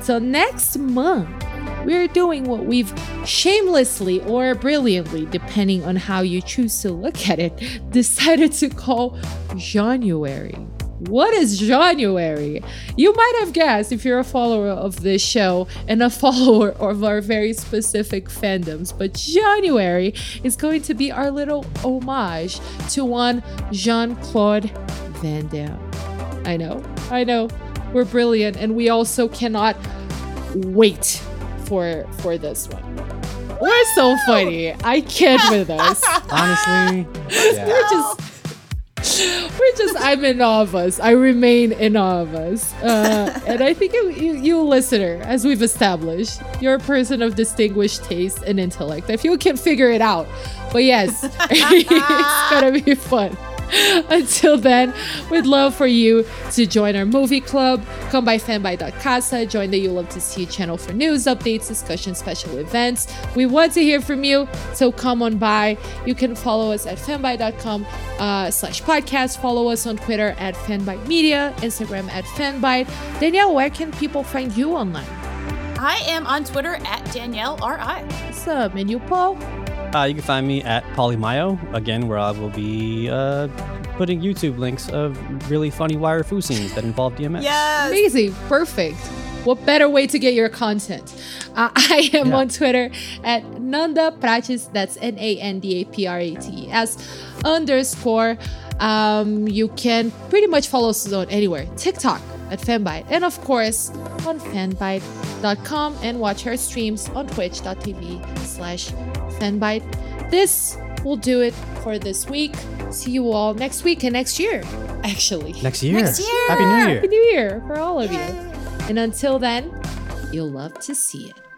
So next month, we're doing what we've shamelessly or brilliantly, depending on how you choose to look at it, decided to call January. What is January? You might have guessed if you're a follower of this show and a follower of our very specific fandoms, but January is going to be our little homage to one Jean Claude Van Damme. I know, I know, we're brilliant, and we also cannot wait for for this one. We're so funny. I can't with us. Honestly, yeah. we're just we're just i'm in awe of us. I remain in awe of us. Uh, and i think you, you, you, listener as we've established you're a person of distinguished taste and intellect. If you can figure it out. But yes it's gonna be fun Until then, we'd love for you to join our movie club. Come by fanbyte.casa, join the You Love to See channel for news, updates, discussions, special events. We want to hear from you, so come on by. You can follow us at fanbyte.com uh, slash podcast. Follow us on Twitter at fanbyte media, Instagram at fanbyte. Danielle, where can people find you online? I am on Twitter at Danielle R.I. What's up, and you, Paul? Uh, you can find me at Polymayo, again, where I will be uh, putting YouTube links of really funny wire fu scenes that involve DMX. Yes! Amazing. Perfect. What better way to get your content? Uh, I am yeah. on Twitter at Nanda Prates, that's N A N D A P R A T E S underscore. Um, you can pretty much follow us on anywhere TikTok, at Fanbyte. And of course, on fanbyte.com and watch her streams on twitch.tv slash fanbyte. This will do it for this week. See you all next week and next year, actually. Next year. Next year. Happy New Year. Happy New Year for all of you. And until then, you'll love to see it.